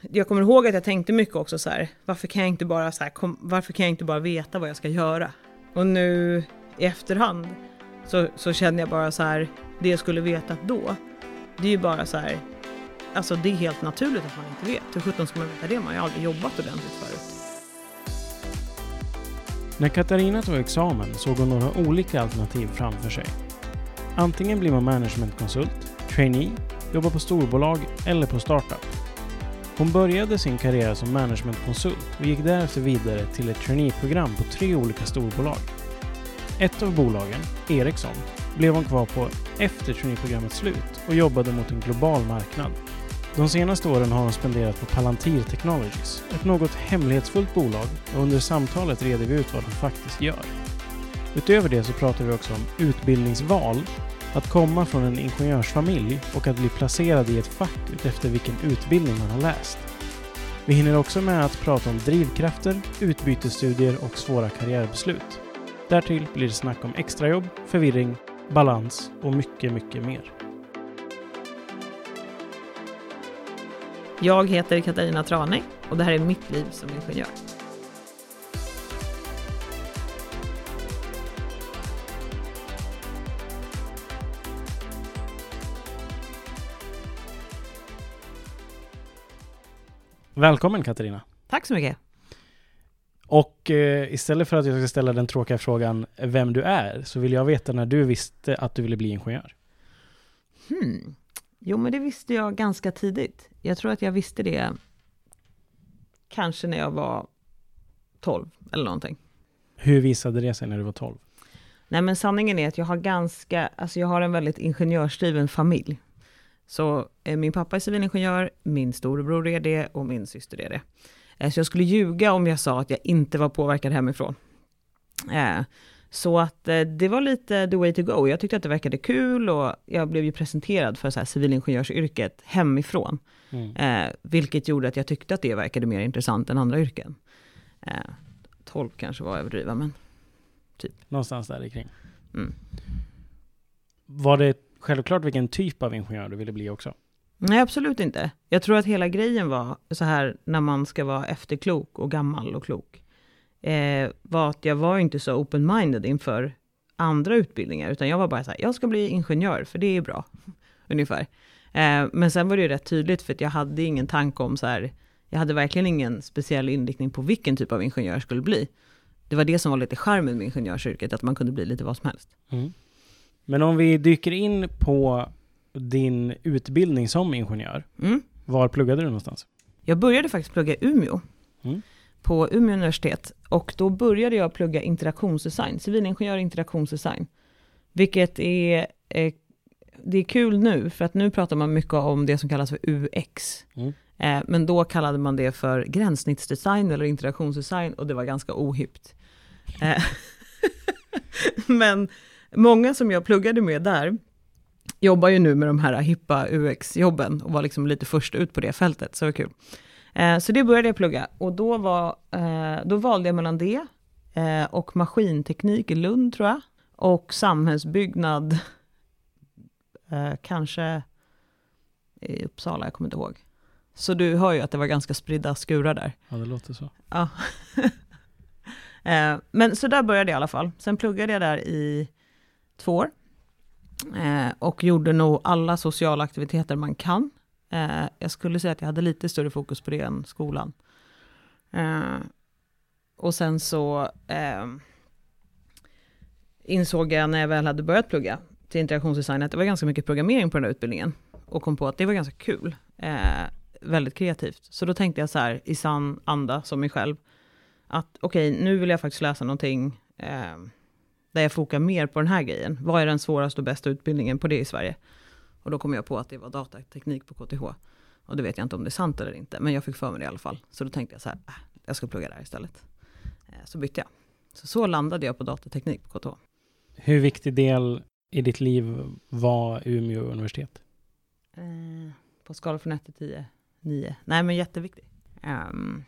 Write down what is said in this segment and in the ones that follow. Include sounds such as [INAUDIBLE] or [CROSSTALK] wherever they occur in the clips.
jag kommer ihåg att jag tänkte mycket också så här, varför kan jag inte bara så här, kom, varför kan jag inte bara veta vad jag ska göra? Och nu i efterhand så, så känner jag bara så här, det jag skulle vetat då, det är ju bara så här, alltså det är helt naturligt att man inte vet. Hur sjutton ska man veta det? Man har ju aldrig jobbat ordentligt förut. När Katarina tog examen såg hon några olika alternativ framför sig. Antingen blir man managementkonsult, trainee, jobbar på storbolag eller på startup. Hon började sin karriär som managementkonsult och gick därefter vidare till ett traineeprogram på tre olika storbolag. Ett av bolagen, Ericsson, blev hon kvar på efter traineeprogrammets slut och jobbade mot en global marknad. De senaste åren har hon spenderat på Palantir Technologies, ett något hemlighetsfullt bolag och under samtalet reder vi ut vad de faktiskt gör. Utöver det så pratar vi också om utbildningsval, att komma från en ingenjörsfamilj och att bli placerad i ett fack utefter vilken utbildning man har läst. Vi hinner också med att prata om drivkrafter, utbytesstudier och svåra karriärbeslut. Därtill blir det snack om extrajobb, förvirring, balans och mycket, mycket mer. Jag heter Katarina Trane och det här är mitt liv som ingenjör. Välkommen Katarina! Tack så mycket! Och eh, istället för att jag ska ställa den tråkiga frågan vem du är, så vill jag veta när du visste att du ville bli ingenjör. Hmm. Jo, men det visste jag ganska tidigt. Jag tror att jag visste det kanske när jag var 12 eller någonting. Hur visade det sig när du var 12? Nej, men sanningen är att jag har ganska, alltså jag har en väldigt ingenjörsdriven familj. Så eh, min pappa är civilingenjör, min storebror är det och min syster är det. Eh, så jag skulle ljuga om jag sa att jag inte var påverkad hemifrån. Eh, så att eh, det var lite the way to go. Jag tyckte att det verkade kul och jag blev ju presenterad för så här civilingenjörsyrket hemifrån. Mm. Eh, vilket gjorde att jag tyckte att det verkade mer intressant än andra yrken. Eh, 12 kanske var överdriva, men typ. Någonstans där kring. Mm. Var det självklart vilken typ av ingenjör du ville bli också? Nej, absolut inte. Jag tror att hela grejen var så här när man ska vara efterklok och gammal och klok eh, var att jag var inte så open-minded inför andra utbildningar, utan jag var bara så här, jag ska bli ingenjör, för det är bra, [LAUGHS] ungefär. Eh, men sen var det ju rätt tydligt, för att jag hade ingen tanke om så här, jag hade verkligen ingen speciell inriktning på vilken typ av ingenjör jag skulle bli. Det var det som var lite charmen med ingenjörsyrket, att man kunde bli lite vad som helst. Mm. Men om vi dyker in på din utbildning som ingenjör, mm. var pluggade du någonstans? Jag började faktiskt plugga i Umeå. Mm på Umeå universitet. Och då började jag plugga interaktionsdesign, civilingenjör interaktionsdesign. Vilket är, eh, det är kul nu, för att nu pratar man mycket om det som kallas för UX. Mm. Eh, men då kallade man det för gränssnittsdesign eller interaktionsdesign och det var ganska ohippt. Eh, [LAUGHS] men många som jag pluggade med där jobbar ju nu med de här hippa UX-jobben och var liksom lite först ut på det fältet, så det var kul. Eh, så det började jag plugga och då, var, eh, då valde jag mellan det eh, och maskinteknik i Lund tror jag. Och samhällsbyggnad, kanske i Uppsala, jag kommer inte ihåg. Så du hör ju att det var ganska spridda skurar där. Ja, det låter så. Ja. [LAUGHS] Men så där började jag i alla fall. Sen pluggade jag där i två år. Eh, och gjorde nog alla sociala aktiviteter man kan. Eh, jag skulle säga att jag hade lite större fokus på det än skolan. Eh, och sen så eh, insåg jag när jag väl hade börjat plugga till interaktionsdesign att det var ganska mycket programmering på den här utbildningen. Och kom på att det var ganska kul. Eh, väldigt kreativt. Så då tänkte jag så här i sann anda som mig själv. Att okej, okay, nu vill jag faktiskt läsa någonting eh, där jag fokar mer på den här grejen. Vad är den svåraste och bästa utbildningen på det i Sverige? Och då kom jag på att det var datateknik på KTH. Och det vet jag inte om det är sant eller inte, men jag fick för mig det i alla fall. Så då tänkte jag så här, äh, jag ska plugga där istället. Eh, så bytte jag. Så, så landade jag på datateknik på KTH. Hur viktig del i ditt liv var Umeå universitet? Eh, på skala från 1 till 10, 9. Nej, men jätteviktig. Um,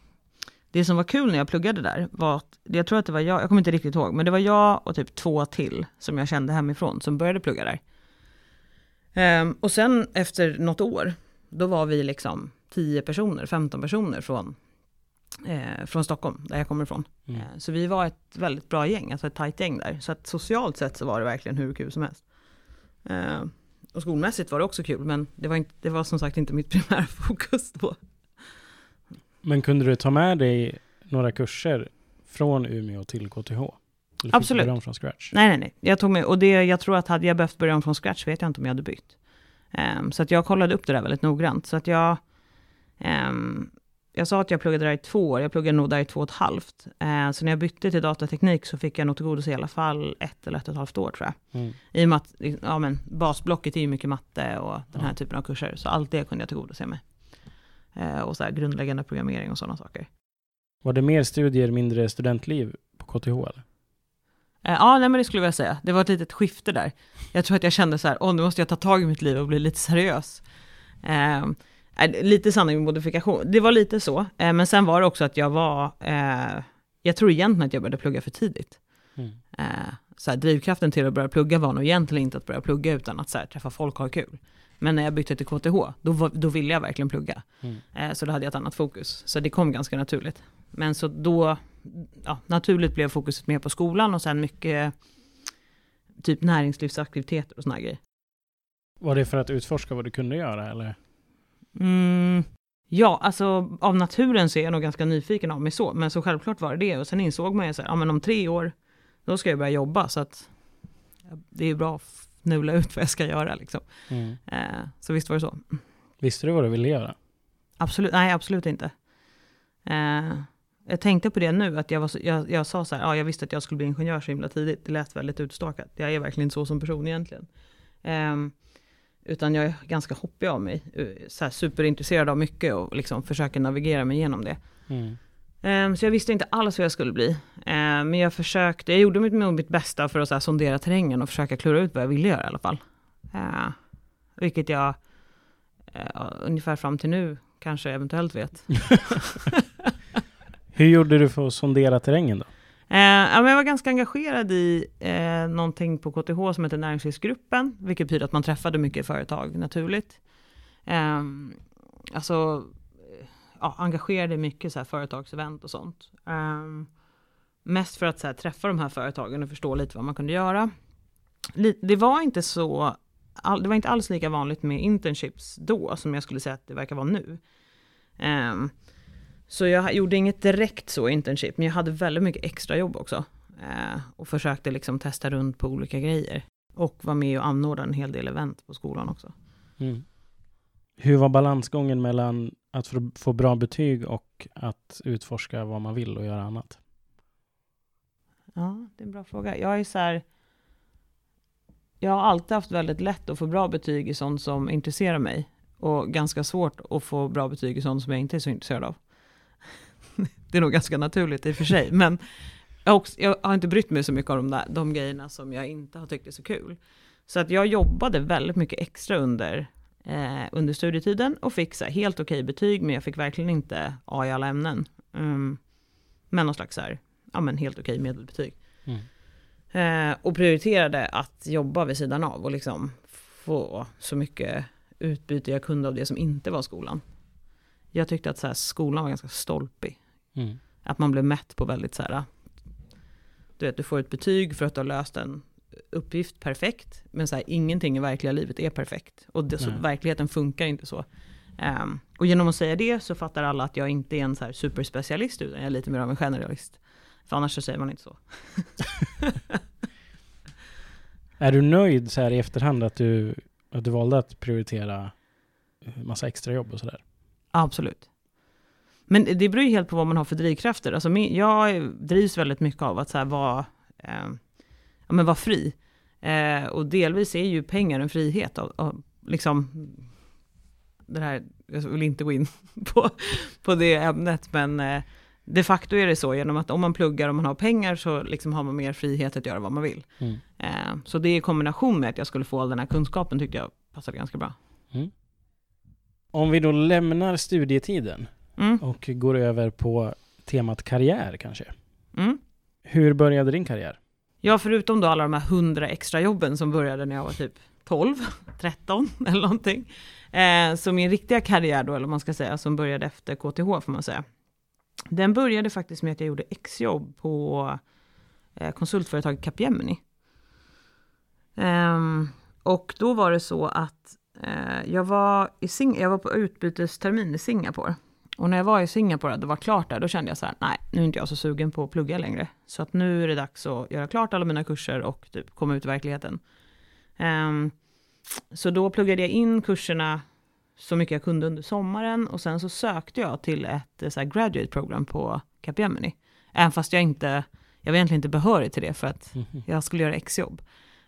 det som var kul när jag pluggade där var att, jag tror att det var jag, jag kommer inte riktigt ihåg, men det var jag och typ två till som jag kände hemifrån som började plugga där. Um, och sen efter något år, då var vi liksom 10 personer, 15 personer från, eh, från Stockholm, där jag kommer ifrån. Mm. Eh, så vi var ett väldigt bra gäng, alltså ett tajt gäng där. Så att socialt sett så var det verkligen hur kul som helst. Eh, och skolmässigt var det också kul, men det var, inte, det var som sagt inte mitt [LAUGHS] primära fokus då. Men kunde du ta med dig några kurser från Umeå till KTH? Eller Absolut. börja om från scratch? Nej, nej, nej. Jag tog med, och det, jag tror att hade jag behövt börja om från scratch vet jag inte om jag hade bytt. Ehm, så att jag kollade upp det där väldigt noggrant. Så att jag, ehm, jag sa att jag pluggade där i två år, jag pluggade nog där i två och ett halvt. Ehm, så när jag bytte till datateknik så fick jag nog tillgodose i alla fall ett eller ett och ett halvt år tror jag. Mm. I och med att ja, men, basblocket är ju mycket matte och den här Ja. typen av kurser. Så allt det kunde jag tillgodose mig. Ehm, och så här grundläggande programmering och sådana saker. Var det mer studier, mindre studentliv på KTH? Eller? Eh, Ja, nej, men det skulle jag säga. Det var ett litet skifte där. Jag tror att jag kände så här, åh, nu måste jag ta tag i mitt liv och bli lite seriös. Eh, eh, lite sanning med modifikation. Det var lite så. Eh, men sen var det också att jag var, eh, jag tror egentligen att jag började plugga för tidigt. Mm. Eh, så här, drivkraften till att börja plugga var nog egentligen inte att börja plugga utan att så här, träffa folk och ha kul. Men när jag bytte till KTH, då, var, då ville jag verkligen plugga. Mm. Eh, så då hade jag ett annat fokus. Så det kom ganska naturligt. Men så då, ja, naturligt blev fokuset mer på skolan och sen mycket typ näringslivsaktiviteter och såna grejer. Var det för att utforska vad du kunde göra? Eller? Mm, ja, alltså av naturen så är jag nog ganska nyfiken av mig så, men så självklart var det det. Och sen insåg man ju så här, ja men om tre år, då ska jag börja jobba, så att det är bra att nulla ut vad jag ska göra liksom. Mm. Eh, så visst var det så. Visste du vad du ville göra? Absolut, nej absolut inte. Eh, jag tänkte på det nu, att jag, var så, jag, jag sa så här, ja jag visste att jag skulle bli ingenjör så himla tidigt. Det lät väldigt utstakat. Jag är verkligen inte så som person egentligen. Ehm, utan jag är ganska hoppig av mig. eh, Så här superintresserad av mycket och liksom försöker navigera mig igenom det. Mm. Ehm, så jag visste inte alls vad jag skulle bli. Ehm, men jag försökte, jag gjorde mitt, mitt bästa för att så här, sondera terrängen och försöka klura ut vad jag ville göra i alla fall. Ehm, vilket jag eh, ungefär fram till nu kanske eventuellt vet. [LAUGHS] Hur gjorde du för att sondera terrängen då? Ja, men jag var ganska engagerad i eh, någonting på KTH som heter Näringslivsgruppen, vilket betyder att man träffade mycket företag naturligt. Eh, alltså, ja, engagerade i mycket så här, företagsevent och sånt. Um, mest för att så här, träffa de här företagen och förstå lite vad man kunde göra. Det var inte så, all, det var inte alls lika vanligt med internships då, som jag skulle säga att det verkar vara nu. Um, så jag gjorde inget direkt så internship, men jag hade väldigt mycket extra jobb också. Eh, och försökte liksom testa runt på olika grejer. Och var med och anordnade en hel del event på skolan också. Mm. Hur var balansgången mellan att få, bra betyg och att utforska vad man vill och göra annat? Ja, det är en bra fråga. Jag är så här, jag har alltid haft väldigt lätt att få bra betyg i sånt som intresserar mig. Och ganska svårt att få bra betyg i sånt som jag inte är så intresserad av. [LAUGHS] det är nog ganska naturligt i och för sig. [LAUGHS] Men jag har, också, jag har inte brytt mig så mycket om de, där, de grejerna som jag inte har tyckt är så kul. Så att jag jobbade väldigt mycket extra under, eh, under studietiden och fick så här, helt okej betyg, men jag fick verkligen inte A i alla ämnen. Mm. Men någon slags så här, ja men helt okej medelbetyg. Mm. Eh, och prioriterade att jobba vid sidan av och liksom få så mycket utbyte jag kunde av det som inte var skolan. Jag tyckte att så här, skolan var ganska stolpig. Mm. Att man blev mätt på väldigt så här, du vet, du får ett betyg för att du har löst en uppgift perfekt, men så här, ingenting i verkliga livet är perfekt. Och det, så, verkligheten funkar inte så. Ehm, och genom att säga det så fattar alla att jag inte är en så här superspecialist, utan jag är lite mer av en generalist. För annars så säger man inte så. [LAUGHS] Är du nöjd så här i efterhand att du, att du valde att prioritera eh, massa extra jobb och sådär? Absolut. Men det beror ju helt på vad man har för drivkrafter. Alltså jag drivs väldigt mycket av att så här vara, eh, ja, men vara fri. Eh, och delvis är ju pengar en frihet. Och, och liksom, det här, jag vill inte gå in [LAUGHS] på, på det ämnet, men eh, de facto är det så. Genom att om man pluggar och man har pengar så liksom har man mer frihet att göra vad man vill. Mm. Eh, så det i kombination med att jag skulle få all den här kunskapen tyckte jag passade ganska bra. Om vi då lämnar studietiden Mm. och går över på temat karriär kanske. Mm. Hur började din karriär? Ja, förutom då alla de här hundra extra jobben som började när jag var typ 12, 13 [LAUGHS] eller någonting. Eh, så min riktiga karriär då, eller vad man ska säga, som började efter KTH får man säga. Den började faktiskt med att jag gjorde exjobb på eh, konsultföretaget Capgemini. Um, ehm, och då var det så att eh, jag, var i Sing jag var på utbytestermin i Singapore. Och när jag var i Singapore, det var klart där, då kände jag så här, nej, nu är inte jag så sugen på att plugga längre. Så att nu är det dags att göra klart alla mina kurser och typ komma ut i verkligheten. Um, så då pluggade jag in kurserna så mycket jag kunde under sommaren och sen så sökte jag till ett eh, så graduate program på Capgemini. Även fast jag inte, jag var egentligen inte behörig till det för att -hmm. jag skulle göra exjobb.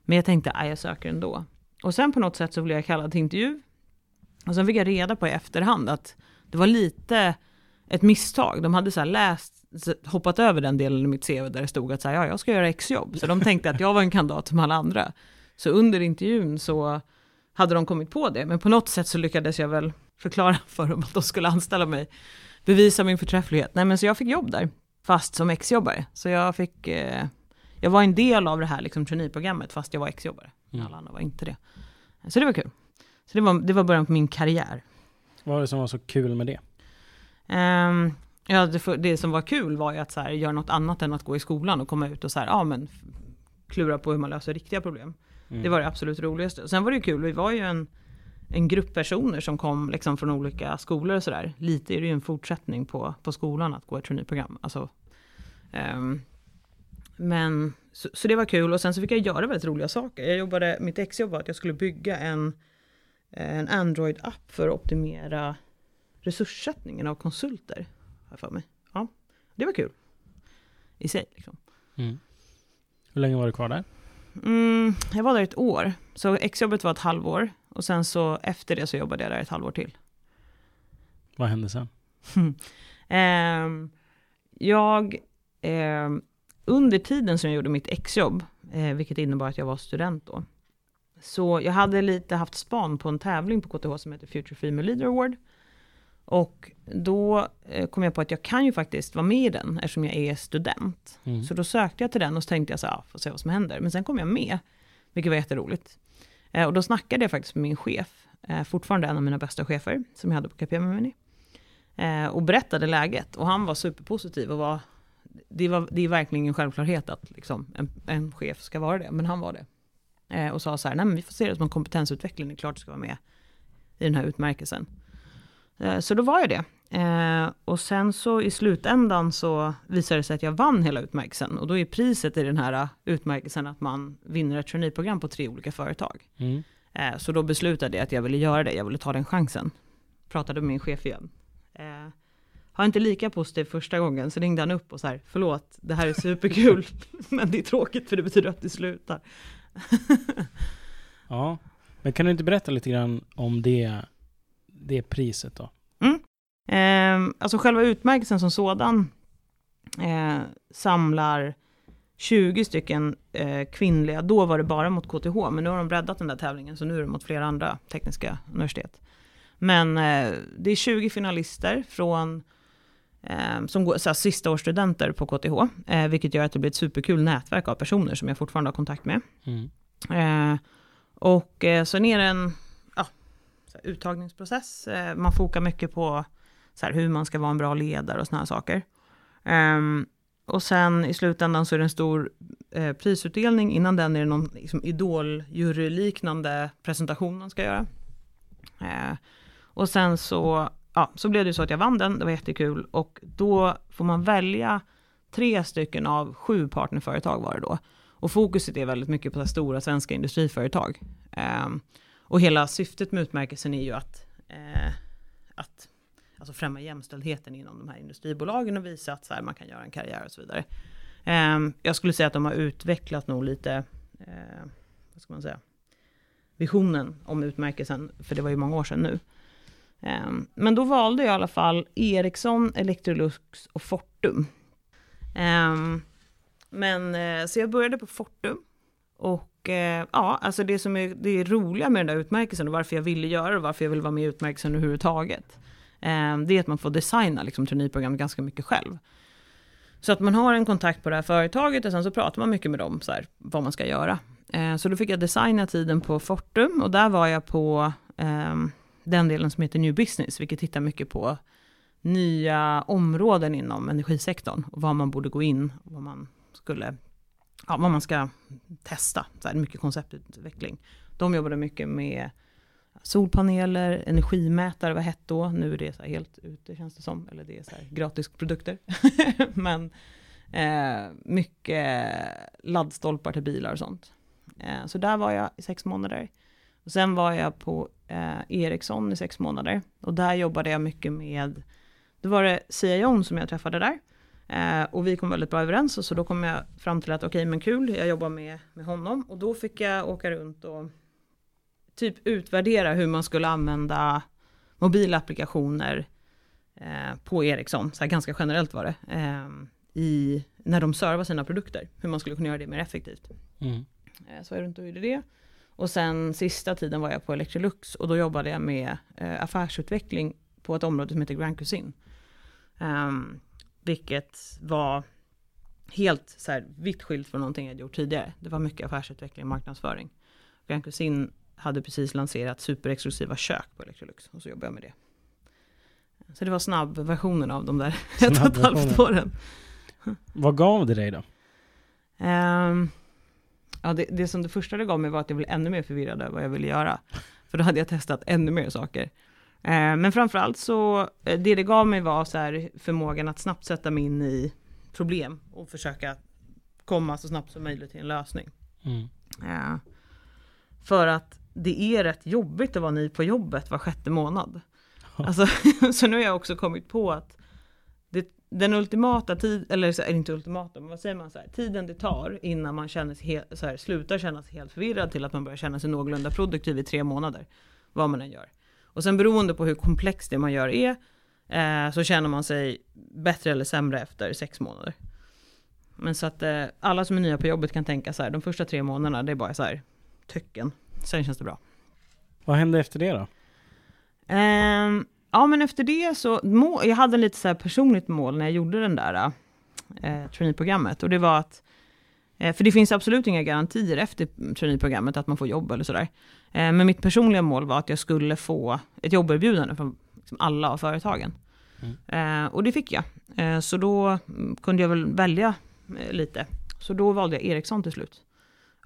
Men jag tänkte, att jag söker ändå. Och sen på något sätt så blev jag kallad till intervju. Och sen fick jag reda på i efterhand att det var lite ett misstag. De hade så läst, hoppat över den delen i mitt CV där det stod att så här, ja, jag ska göra exjobb. Så de tänkte att jag var en kandidat som alla andra. Så under intervjun så hade de kommit på det. Men på något sätt så lyckades jag väl förklara [LAUGHS] för dem att de skulle anställa mig. Bevisa min förträfflighet. Nej men så jag fick jobb där. Fast som exjobbare. Så jag fick eh, jag var en del av det här liksom, traineeprogrammet fast jag var exjobbare. Mm. Alla andra var inte det. Så det var kul. Så det var, det var början på min karriär. Vad var det som var så kul med det? Um, ja, det, det, som var kul var ju att så här, göra något annat än att gå i skolan och komma ut och så här, ja men klura på hur man löser riktiga problem. Mm. Det var det absolut roligaste. Sen var det kul, vi var ju en, en grupp personer som kom liksom från olika skolor och sådär. Lite är det ju en fortsättning på, på skolan att gå ett traineeprogram. Alltså, um, men så, så, det var kul och sen så fick jag göra väldigt roliga saker. Jag jobbade, mitt exjobb var att jag skulle bygga en, en Android-app för att optimera resurssättningen av konsulter. Här för mig. Ja, det var kul. I sig liksom. Mm. Hur länge var du kvar där? Mm, jag var där ett år. Så exjobbet var ett halvår. Och sen så efter det så jobbade jag där ett halvår till. Vad hände sen? um, [LAUGHS] jag um, under tiden som jag gjorde mitt exjobb, eh, vilket innebar att jag var student då, så jag hade lite haft span på en tävling på KTH som heter Future Female Leader Award. Och då eh, kom jag på att jag kan ju faktiskt vara med i den eftersom jag är student. Mm. Så då sökte jag till den och så tänkte jag så här, får se vad som händer. Men sen kom jag med, vilket var jätteroligt. Eh, och då snackade jag faktiskt med min chef, eh, fortfarande en av mina bästa chefer, som jag hade på Capgemini. Eh, och berättade läget. Och han var superpositiv och var det, var, det är verkligen en självklarhet att liksom, en, en chef ska vara det, men han var det. Eh, och sa så här, nej men vi får se det som en kompetensutveckling, det är klart du ska vara med i den här utmärkelsen. Eh, så då var jag det. Eh, och sen så i slutändan så visade det sig att jag vann hela utmärkelsen. Och då är priset i den här utmärkelsen att man vinner ett traineeprogram på tre olika företag. Mm. Eh, så då beslutade jag att jag ville göra det, jag ville ta den chansen. Pratade med min chef igen. Eh, har inte lika positiv första gången, så ringde han upp och så här, förlåt, det här är superkul, [LAUGHS] men det är tråkigt för det betyder att det slutar. [LAUGHS] ja, men kan du inte berätta lite grann om det, det priset då? Mm. Eh, alltså själva utmärkelsen som sådan eh, samlar 20 stycken eh, kvinnliga, då var det bara mot KTH, men nu har de breddat den där tävlingen, så nu är det mot flera andra tekniska universitet. Men eh, det är 20 finalister från eh, som går, såhär, sista årsstudenter på KTH, eh, vilket gör att det blir ett superkul nätverk av personer som jag fortfarande har kontakt med. Mm. Eh, och eh, sen är det en ja, såhär, uttagningsprocess, eh, man fokar mycket på såhär, hur man ska vara en bra ledare och sådana saker. Ehm, och sen i slutändan så är det en stor eh, prisutdelning, innan den är det någon liksom, idoljuryliknande presentation man ska göra. Eh, och sen så ja, så blev det så att jag vann den, det var jättekul. Och då får man välja tre stycken av sju partnerföretag var det då. Och fokuset är väldigt mycket på stora svenska industriföretag. Eh, och hela syftet med utmärkelsen är ju att, eh, att alltså främja jämställdheten inom de här industribolagen och visa att så här, man kan göra en karriär och så vidare. Eh, jag skulle säga att de har utvecklat nog lite, eh, vad ska man säga, visionen om utmärkelsen, för det var ju många år sedan nu. Ehm, men då valde jag i alla fall Ericsson, Electrolux och Fortum. Ehm, men eh, så jag började på Fortum. Och eh, ja, alltså det som är det roliga med den där utmärkelsen och varför jag ville göra det och varför jag vill vara med i utmärkelsen överhuvudtaget. Ehm, det är att man får designa liksom traineeprogram ganska mycket själv. Så att man har en kontakt på det här företaget och sen så pratar man mycket med dem, så här, vad man ska göra. Så då fick jag designa tiden på Fortum och där var jag på den delen som heter New Business, vilket tittar mycket på nya områden inom energisektorn och var man borde gå in och vad man skulle, ja, vad man ska testa. Så här, mycket konceptutveckling. De jobbade mycket med solpaneler, energimätare var hett då. Nu är det så helt ute känns det som. Eller det är så här gratisprodukter. [LAUGHS] Men eh, mycket laddstolpar till bilar och sånt. Eh, så där var jag i sex månader. Och sen var jag på eh, Ericsson i sex månader. Och där jobbade jag mycket med, då var det CIOn som jag träffade där. Eh, och vi kom väldigt bra överens och så då kom jag fram till att okej okay, men kul, jag jobbar med, med honom. Och då fick jag åka runt och typ utvärdera hur man skulle använda mobilapplikationer eh, på Ericsson, så här ganska generellt var det, eh, i, när de servar sina produkter, hur man skulle kunna göra det mer effektivt. Mm. Eh, så jag runt och gjorde det. Och sen sista tiden var jag på Electrolux och då jobbade jag med eh, affärsutveckling på ett område som heter Grand Cuisine. Um, vilket var helt så här vitt skilt från någonting jag gjort tidigare. Det var mycket affärsutveckling och marknadsföring. Grand Cuisine hade precis lanserat superexklusiva kök på Electrolux och så jobbade jag med det. Så det var snabbversionen av de där [LAUGHS] ett och ett halvt åren. Vad gav det dig då? Um, ja, det, det som det första det gav mig var att jag blev ännu mer förvirrad över vad jag ville göra. För då hade jag testat ännu mer saker. Uh, men framförallt så, eh, det det gav mig var så här förmågan att snabbt sätta mig in i problem och försöka komma så snabbt som möjligt till en lösning. Mm. Uh, för att det är rätt jobbigt att vara ny på jobbet var sjätte månad. Alltså, [LAUGHS] så nu har jag också kommit på att den ultimata tid, eller inte ultimata, men vad säger man så här, tiden det tar innan man känner sig helt, så här, slutar känna sig helt förvirrad till att man börjar känna sig någorlunda produktiv i tre månader. Vad man än gör. Och sen beroende på hur komplext det man gör är, eh, så känner man sig bättre eller sämre efter sex månader. Men så att eh, alla som är nya på jobbet kan tänka så här, de första tre månaderna, det är bara så här, töcken. Sen känns det bra. Vad hände efter det då? Um, ja men efter det så, må, jag hade lite så här personligt mål när jag gjorde den där eh, traineeprogrammet. Och det var att, eh, för det finns absolut inga garantier efter traineeprogrammet att man får jobb eller sådär. Eh, men mitt personliga mål var att jag skulle få ett jobberbjudande från liksom alla av företagen. Mm. Eh, och det fick jag. Så då kunde jag väl välja lite. Så då valde jag Ericsson till slut.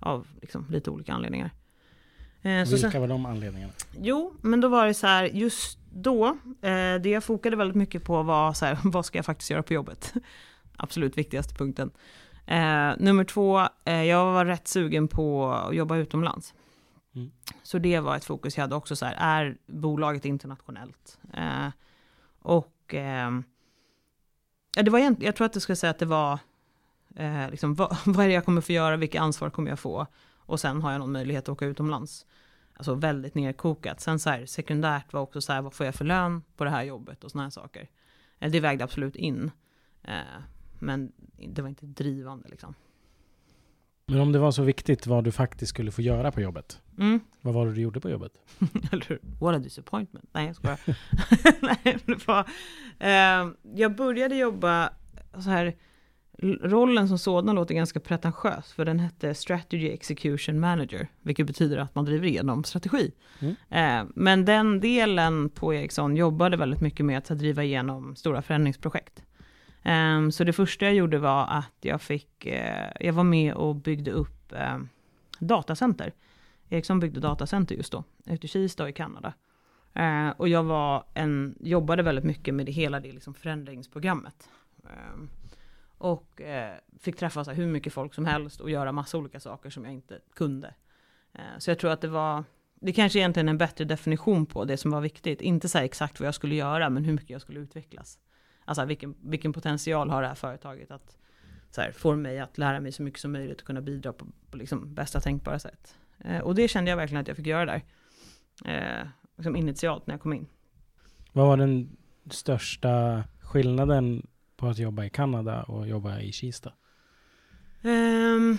Av liksom, lite olika anledningar. Eh, Vilka sen, var de anledningarna? Jo, men då var det så här, just då, eh, det jag fokade väldigt mycket på var så här, [LAUGHS] vad ska jag faktiskt göra på jobbet? [LAUGHS] Absolut viktigaste punkten. Eh, nummer två, eh, jag var rätt sugen på att jobba utomlands. Mm. Så det var ett fokus jag hade också så här, är bolaget internationellt? Eh, och eh, ja, det var jag tror att jag skulle säga att det var, eh, liksom, [LAUGHS] vad, vad är det jag kommer få göra, vilka ansvar kommer jag få? Och sen har jag någon möjlighet att åka utomlands. Alltså väldigt nerkokat. Sen så här, sekundärt var också så här, vad får jag för lön på det här jobbet och såna här saker. Eh, det vägde absolut in. Eh, men det var inte drivande liksom. Men om det var så viktigt vad du faktiskt skulle få göra på jobbet. Mm. Vad var det du gjorde på jobbet? [LAUGHS] What a disappointment. Nej, jag skojar. [LAUGHS] [LAUGHS] Nej, det var, eh, jag började jobba så här rollen som sådan låter ganska pretentiös, för den hette Strategy Execution Manager, vilket betyder att man driver igenom strategi. Mm. Eh, men den delen på Ericsson jobbade väldigt mycket med att driva igenom stora förändringsprojekt. Eh, så det första jag gjorde var att jag fick, eh, jag var med och byggde upp eh, datacenter. Ericsson byggde datacenter just då, ute i Kista i Kanada. Och jag var en, jobbade väldigt mycket med det hela det liksom förändringsprogrammet. Um, och eh, fick träffa så här, hur mycket folk som helst och göra massa olika saker som jag inte kunde. Eh, så jag tror att det var, det kanske egentligen är en bättre definition på det som var viktigt. Inte så exakt vad jag skulle göra, men hur mycket jag skulle utvecklas. Alltså vilken, vilken potential har det här företaget att så här, få mig att lära mig så mycket som möjligt och kunna bidra på, på liksom bästa tänkbara sätt. Eh, och det kände jag verkligen att jag fick göra där. Eh, liksom initialt när jag kom in. Vad var den största skillnaden på att jobba i Kanada och jobba i Kista? Um,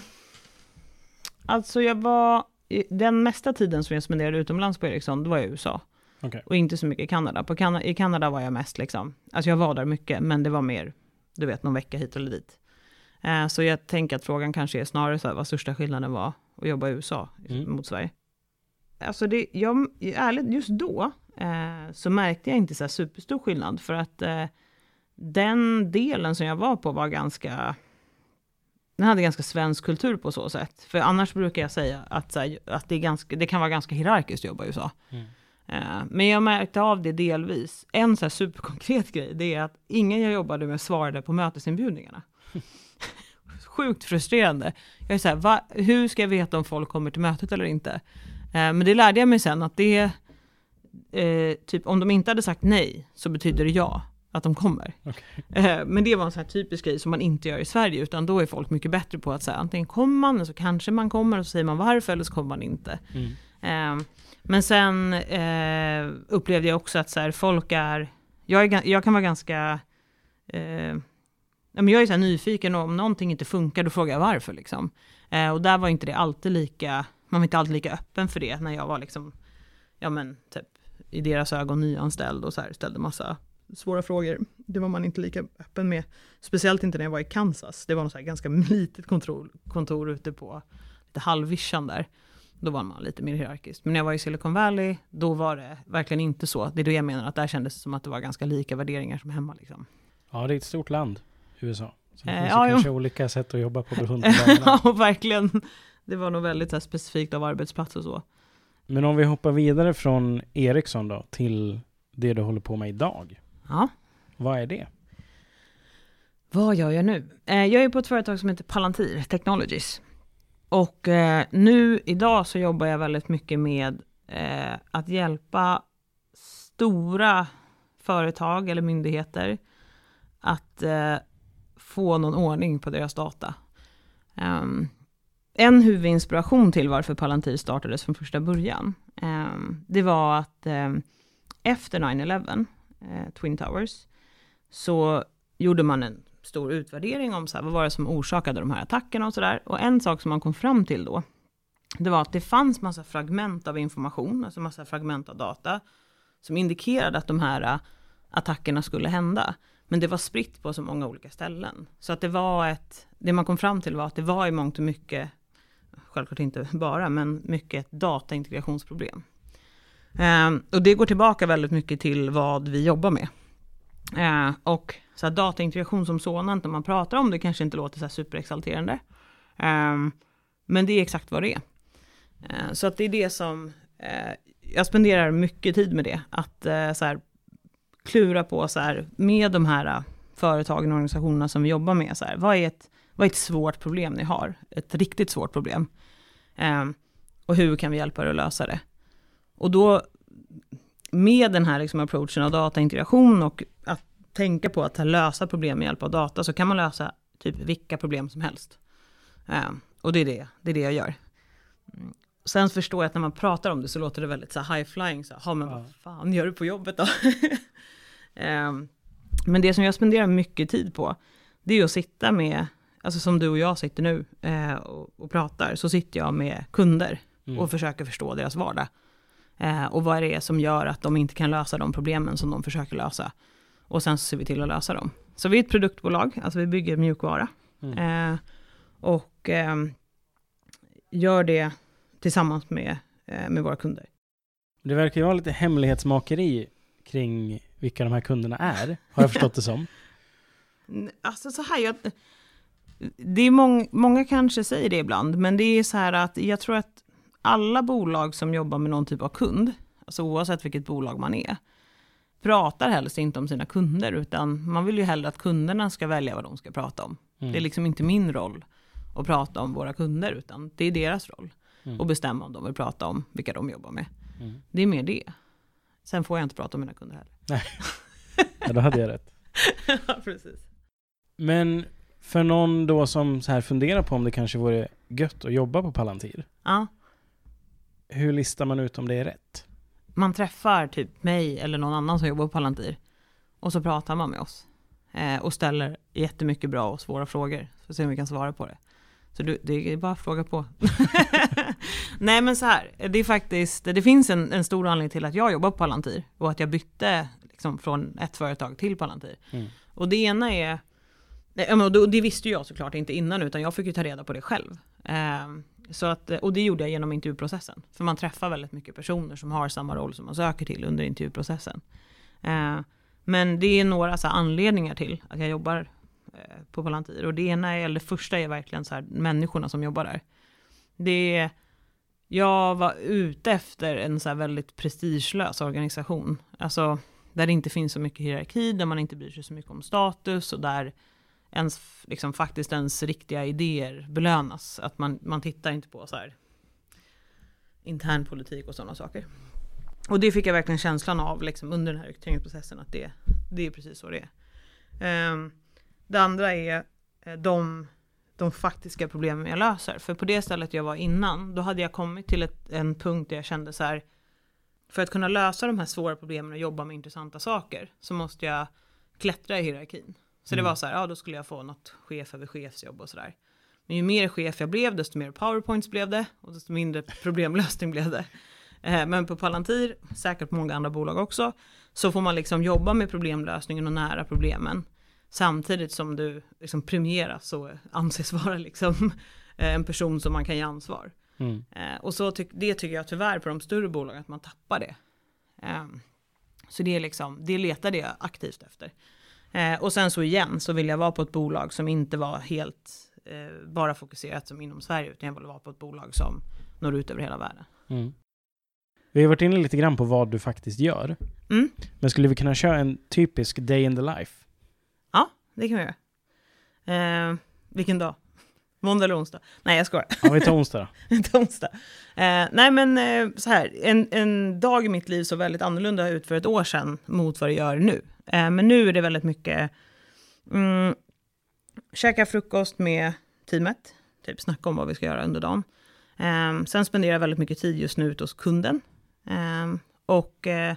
alltså jag var, den mesta tiden som jag spenderade utomlands på Ericsson, då var jag i USA. Okay. Och inte så mycket i Kanada. På Kan I Kanada var jag mest liksom, alltså jag var där mycket, men det var mer, du vet, någon vecka hit eller dit. Uh, så jag tänker att frågan kanske är snarare så här, vad största skillnaden var att jobba i USA mm. mot Sverige. Alltså det, jag, ärligt, just då, eh, så märkte jag inte så superstor skillnad. För att eh, den delen som jag var på var ganska, den hade ganska svensk kultur på så sätt. För annars brukar jag säga att, här, att det, är ganska, det kan vara ganska hierarkiskt att jobba i USA. Mm. Eh, men jag märkte av det delvis. En så här superkonkret [LAUGHS] grej, det är att ingen jag jobbade med svarade på mötesinbjudningarna. [LAUGHS] Sjukt frustrerande. Jag är så här, va, hur ska jag veta om folk kommer till mötet eller inte? Eh, men det lärde jag mig sen att det, eh, typ om de inte hade sagt nej, så betyder det ja att de kommer. Okay. Eh, men det var en sån här typisk grej som man inte gör i Sverige, utan då är folk mycket bättre på att säga antingen kommer man, så kanske man kommer, och så säger man varför, eller så kommer man inte. Mm. Eh, men sen eh, upplevde jag också att så här, folk är, jag, är, jag kan vara ganska, eh, jag är så nyfiken och om någonting inte funkar, då frågar jag varför liksom. Och där var inte det alltid lika, man var inte alltid lika öppen för det när jag var liksom, ja men typ i deras ögon nyanställd och så här, ställde massa svåra frågor. Det var man inte lika öppen med. Speciellt inte när jag var i Kansas. Det var något så ganska [LAUGHS] litet kontor, kontor ute på lite halvvischan där. Då var man lite mer hierarkisk. Men när jag var i Silicon Valley, då var det verkligen inte så. Det är då jag menar att där kändes det som att det var ganska lika värderingar som hemma. Liksom. Ja, det är ett stort land, USA. Så det eh, finns ja, kanske jo. olika sätt att jobba på beroende [LAUGHS] Ja, verkligen. Det var nog väldigt här, specifikt av arbetsplats och så. Men om vi hoppar vidare från Ericsson då, till det du håller på med idag. Ja. Vad är det? Vad gör jag nu? Eh, jag är på ett företag som heter Palantir Technologies. Och eh, nu idag så jobbar jag väldigt mycket med eh, att hjälpa stora företag eller myndigheter att få någon ordning på deras data. Um, en huvudinspiration till varför Palantir startades från första början, um, det var att um, efter 9-11, eh, Twin Towers, så gjorde man en stor utvärdering om så här, vad var det som orsakade de här attackerna och sådär. Och en sak som man kom fram till då, det var att det fanns massa fragment av information, alltså massa fragment av data, som indikerade att de här eh, attackerna skulle hända. Men det var spritt på så många olika ställen. Så att det var ett, det man kom fram till var att det var i mångt och mycket, självklart inte [LAUGHS] bara, men mycket ett dataintegrationsproblem. Ehm, och det går tillbaka väldigt mycket till vad vi jobbar med. Ehm, och så här, dataintegration som sådant, när man pratar om det, kanske inte låter så här superexalterande. Ehm, men det är exakt vad det är. Så att det är det som, eh, jag spenderar mycket tid med det, att eh, så här, klura på så här, med de här eh, företagen och organisationerna som vi jobbar med, så här, vad, är ett, vad är ett svårt problem ni har? Ett riktigt svårt problem. Och hur kan vi hjälpa er att lösa det? Och då, med den här liksom approachen av dataintegration och att tänka på att lösa problem med hjälp av data så kan man lösa typ vilka problem som helst. Uh, och det är det, det är det jag gör. Mm. Sen förstår jag att när man pratar om det så låter det väldigt så high flying, så ja men ja. vad fan gör du på jobbet då? uh, [LAUGHS] men det som jag spenderar mycket tid på, det är att sitta med, alltså som du och jag sitter nu uh, och, och, pratar, så sitter jag med kunder mm. och försöker förstå deras vardag. Eh, och vad det är som gör att de inte kan lösa de problemen som de försöker lösa. Och sen så ser vi till att lösa dem. Så vi är ett produktbolag, alltså vi bygger mjukvara. Mm. Eh, och eh, gör det tillsammans med, eh, med våra kunder. Det verkar ju vara lite hemlighetsmakeri kring vilka de här kunderna är, har jag förstått det som. [LAUGHS] Alltså så här, jag, det är mång, många kanske säger det ibland, men det är så här att jag tror att alla bolag som jobbar med någon typ av kund, alltså oavsett vilket bolag man är, pratar helst inte om sina kunder, utan man vill ju hellre att kunderna ska välja vad de ska prata om. Mm. Det är liksom inte min roll att prata om våra kunder, utan det är deras roll. Mm. Och bestämma om de vill prata om vilka de jobbar med. Mm. Det är mer det. Sen får jag inte prata om mina kunder heller. Nej, ja, då hade jag rätt. [LAUGHS] ja, precis. Men för någon då som så här funderar på om det kanske vore gött att jobba på Palantir. Ja. Hur listar man ut om det är rätt? man träffar typ mig eller någon annan som jobbar på Palantir. Och så pratar man med oss. Eh, och ställer jättemycket bra och svåra frågor. Så se om vi kan svara på det. Så du, det är bara att fråga på. [LAUGHS] Nej men så här, det är faktiskt, det finns en, en, stor anledning till att jag jobbar på Palantir. Och att jag bytte liksom, från ett företag till Palantir. Mm. Och det ena är, och det visste jag såklart inte innan utan jag fick ju ta reda på det själv. Så att, eh, och det gjorde jag genom intervjuprocessen. För man träffar väldigt mycket personer som har samma roll som man söker till under intervjuprocessen. Eh, men det är några så anledningar till att jag jobbar eh, på Palantir. Och det ena är, eller det första är verkligen så här, människorna som jobbar där. Det är, jag var ute efter en så här väldigt prestigelös organisation. Alltså där det inte finns så mycket hierarki, där man inte bryr sig så mycket om status och där ens, liksom, faktiskt ens riktiga idéer belönas. Att man, man tittar inte på så här internpolitik och sådana saker. Och det fick jag verkligen känslan av liksom, under den här rekryteringsprocessen, att det, det är precis så det är. Um, det andra är eh, de, de faktiska problemen jag löser. För på det stället jag var innan, då hade jag kommit till ett, en punkt där jag kände så här, för att kunna lösa de här svåra problemen och jobba med intressanta saker, så måste jag klättra i hierarkin. Så mm. det var så här, ja då skulle jag få något chef över chefsjobb och sådär. Men ju mer chef jag blev, desto mer powerpoints blev det och desto mindre [LAUGHS] problemlösning blev det. Eh, men på Palantir, säkert på många andra bolag också, så får man liksom jobba med problemlösningen och nära problemen. Samtidigt som du liksom premieras och anses [LAUGHS] vara liksom eh, en person som man kan ge ansvar. Mm. Eh, och så ty det tycker jag tyvärr på de större bolagen att man tappar det. Ehm, så det är liksom, det letade jag aktivt efter. Och sen så igen så vill jag vara på ett bolag som inte var helt bara fokuserat som inom Sverige, utan jag vill vara på ett bolag som når ut över hela världen. Mm. Vi har varit inne lite grann på vad du faktiskt gör. Mm. Men skulle vi kunna köra en typisk day in the life? Ja, det kan vi göra. Eh, vilken dag? [LAUGHS] Måndag eller onsdag? Nej, jag skojar. Ja, vi tar onsdag då. [LAUGHS] onsdag. Eh, nej, men eh, så här. En, en dag i mitt liv såg väldigt annorlunda ut för ett år sedan mot vad det gör nu. Eh, men nu är det väldigt mycket mm, käka frukost med teamet. Typ snacka om vad vi ska göra under dagen. Eh, sen spenderar jag väldigt mycket tid just nu ute hos kunden. Ehm, och eh,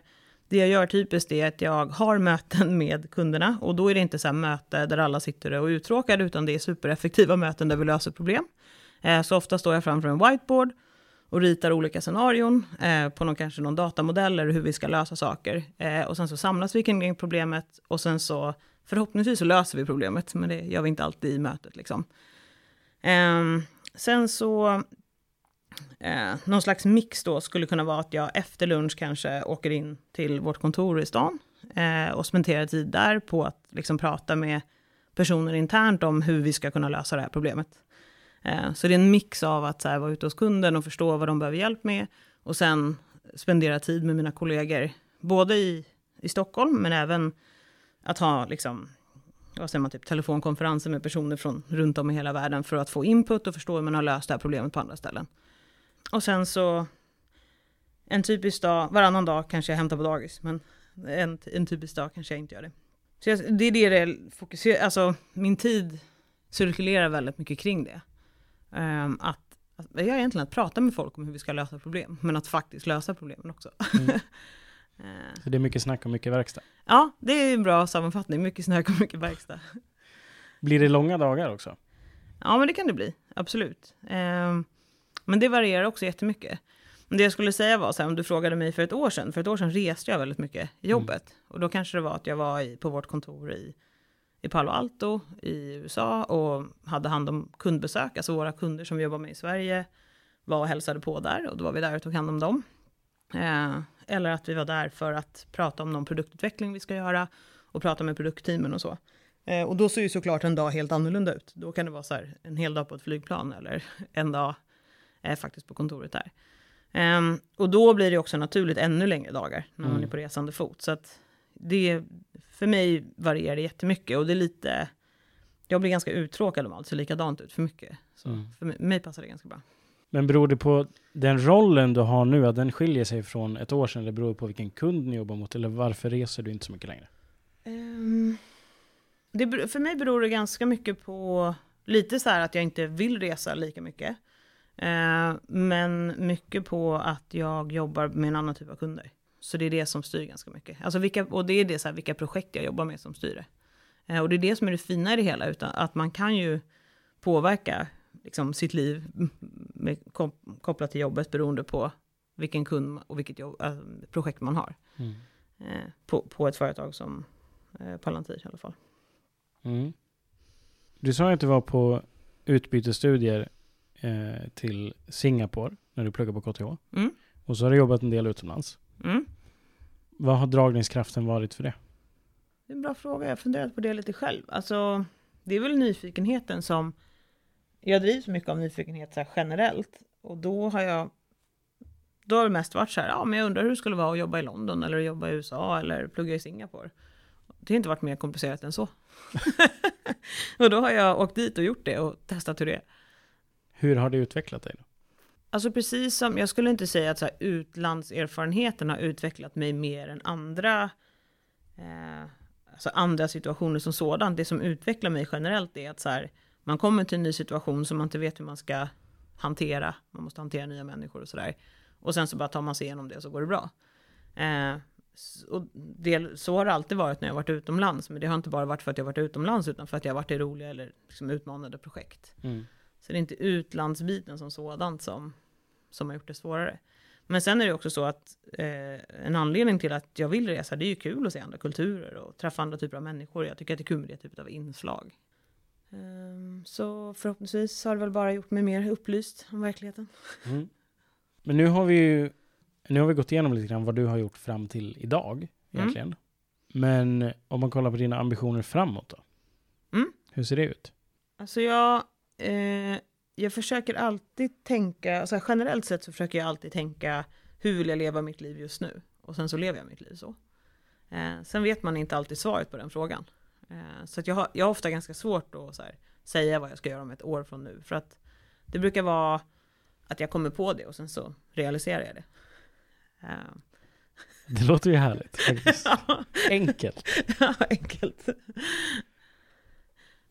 det jag gör typiskt är att jag har möten [LAUGHS] med kunderna och då är det inte så här möte där alla sitter och är uttråkade utan det är supereffektiva möten där vi löser problem. Eh, så ofta står jag framför en whiteboard och ritar olika scenarion eh, på någon, kanske någon datamodell eller hur vi ska lösa saker. Eh, och sen så samlas vi kring problemet och sen så förhoppningsvis så löser vi problemet, men det gör vi inte alltid i mötet liksom. Eh, sen så Eh, någon slags mix då skulle kunna vara att jag efter lunch kanske åker in till vårt kontor i stan eh, och spenderar tid där på att liksom prata med personer internt om hur vi ska kunna lösa det här problemet. Eh, så det är en mix av att så här, vara ute hos kunden och förstå vad de behöver hjälp med och sen spendera tid med mina kollegor, både i, i Stockholm men även att ha liksom, vad säger man, typ telefonkonferenser med personer från runt om i hela världen för att få input och förstå hur man har löst det här problemet på andra ställen. Och sen så en typisk dag, varannan dag kanske jag hämtar på dagis, men en, en typisk dag kanske jag inte gör det. Så jag, det är det det fokuserar, alltså min tid cirkulerar väldigt mycket kring det. Um, att, att, jag är egentligen att prata med folk om hur vi ska lösa problem, men att faktiskt lösa problemen också. Mm. [LAUGHS] Eh. Så det är mycket snack och mycket verkstad? Ja, det är en bra sammanfattning. Mycket snack och mycket verkstad. [LAUGHS] Blir det långa dagar också? Ja, men det kan det bli. Absolut. Um, men det varierar också jättemycket. Det jag skulle säga var så här, om du frågade mig för ett år sedan, för ett år sedan reste jag väldigt mycket i jobbet. Mm. Och då kanske det var att jag var i, på vårt kontor i, i Palo Alto i USA och hade hand om kundbesök, alltså våra kunder som vi jobbar med i Sverige var och hälsade på där och då var vi där och tog hand om dem. Eh, eller att vi var där för att prata om någon produktutveckling vi ska göra och prata med produktteamen och så. Eh, och då ser ju såklart en dag helt annorlunda ut. Då kan det vara så här en hel dag på ett flygplan eller en dag eh, faktiskt på kontoret där. Um, och då blir det också naturligt ännu längre dagar när mm. man är på resande fot. Så att det, för mig varierar det jättemycket och det är lite, jag blir ganska uttråkad om allt ser likadant ut för mycket. Så mm. för mig, mig, passar det ganska bra. Men beror det på den rollen du har nu, att den skiljer sig från ett år sedan, eller beror det på vilken kund ni jobbar mot, eller varför reser du inte så mycket längre? Um, det, för mig beror det ganska mycket på, lite så här att jag inte vill resa lika mycket. Eh, men mycket på att jag jobbar med en annan typ av kunder. Så det är det som styr ganska mycket. Alltså vilka, och det är det så här, vilka projekt jag jobbar med som styr det. Eh, och det är det som är det fina i det hela, utan att man kan ju påverka liksom, sitt liv med, kopplat till jobbet beroende på vilken kund och vilket jobb, äh, projekt man har. Mm. Eh, på, på ett företag som eh, Palantir i alla fall. Mm. Du sa att du var på utbytesstudier eh, till Singapore när du pluggade på KTH. Mm. Och så har du jobbat en del utomlands. Mm. Vad har dragningskraften varit för det? Det är en bra fråga, jag har funderat på det lite själv. Alltså, det är väl nyfikenheten som... Jag drivs mycket av nyfikenhet så generellt. Och då har jag... Då har det mest varit så här, ja men jag undrar hur det skulle vara att jobba i London eller jobba i USA eller plugga i Singapore. Det har inte varit mer komplicerat än så. [LAUGHS] och då har jag åkt dit och gjort det och testat hur det är. Hur har det utvecklat dig? Då? Alltså precis som, jag skulle inte säga att så här, utlandserfarenheten har utvecklat mig mer än andra, eh, alltså andra situationer som sådant. Det som utvecklar mig generellt är att så här, man kommer till en ny situation som man inte vet hur man ska hantera. Man måste hantera nya människor och sådär. Och sen så bara tar man sig igenom det så går det bra. Eh, och det, så har det alltid varit när jag varit utomlands. Men det har inte bara varit för att jag varit utomlands utan för att jag varit i roliga eller liksom utmanande projekt. Mm. Så det är inte utlandsbiten som sådant som, som har gjort det svårare. Men sen är det också så att eh, en anledning till att jag vill resa, det är ju kul att se andra kulturer och träffa andra typer av människor. Jag tycker att det är kul med det typet av inslag. Um, så förhoppningsvis har det väl bara gjort mig mer upplyst om verkligheten. Mm. Men nu har vi ju nu har vi gått igenom lite grann vad du har gjort fram till idag egentligen. Mm. Men om man kollar på dina ambitioner framåt då? Mm. Hur ser det ut? Alltså jag, eh, jag försöker alltid tänka, alltså generellt sett så försöker jag alltid tänka hur vill jag leva mitt liv just nu? Och sen så lever jag mitt liv så. Eh, sen vet man inte alltid svaret på den frågan. Eh, så att jag, har, jag har ofta ganska svårt att här, säga vad jag ska göra om ett år från nu. För att det brukar vara att jag kommer på det och sen så realiserar jag det. Uh. Det låter ju härligt faktiskt. [LAUGHS] Enkelt. ja, enkelt.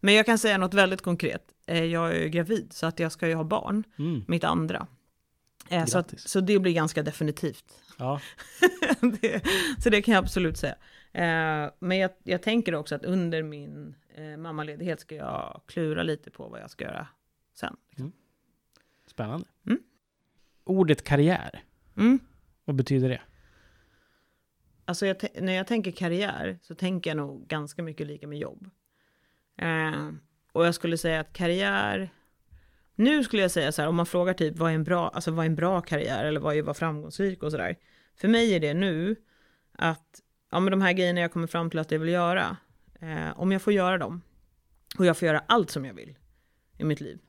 Men jag kan säga något väldigt konkret. Eh, jag är gravid så att jag ska ju ha barn, mm. mitt andra. Eh, så, att, så det blir ganska definitivt. Ja. [LAUGHS] det, så det kan jag absolut säga. Men jag, jag tänker också att under min mammaledighet ska jag klura lite på vad jag ska göra sen. Liksom. Mm. Spännande. Mm. Ordet karriär. Mm. Vad betyder det? Alltså jag när jag tänker karriär så tänker jag nog ganska mycket lika med jobb. Eh, och jag skulle säga att karriär, nu skulle jag säga så här, om man frågar typ vad är en bra, alltså vad är en bra karriär eller vad är vara framgångsrik och sådär. För mig är det nu att, ja men de här grejerna jag kommer fram till att jag vill göra, eh, om jag får göra dem och jag får göra allt som jag vill i mitt liv,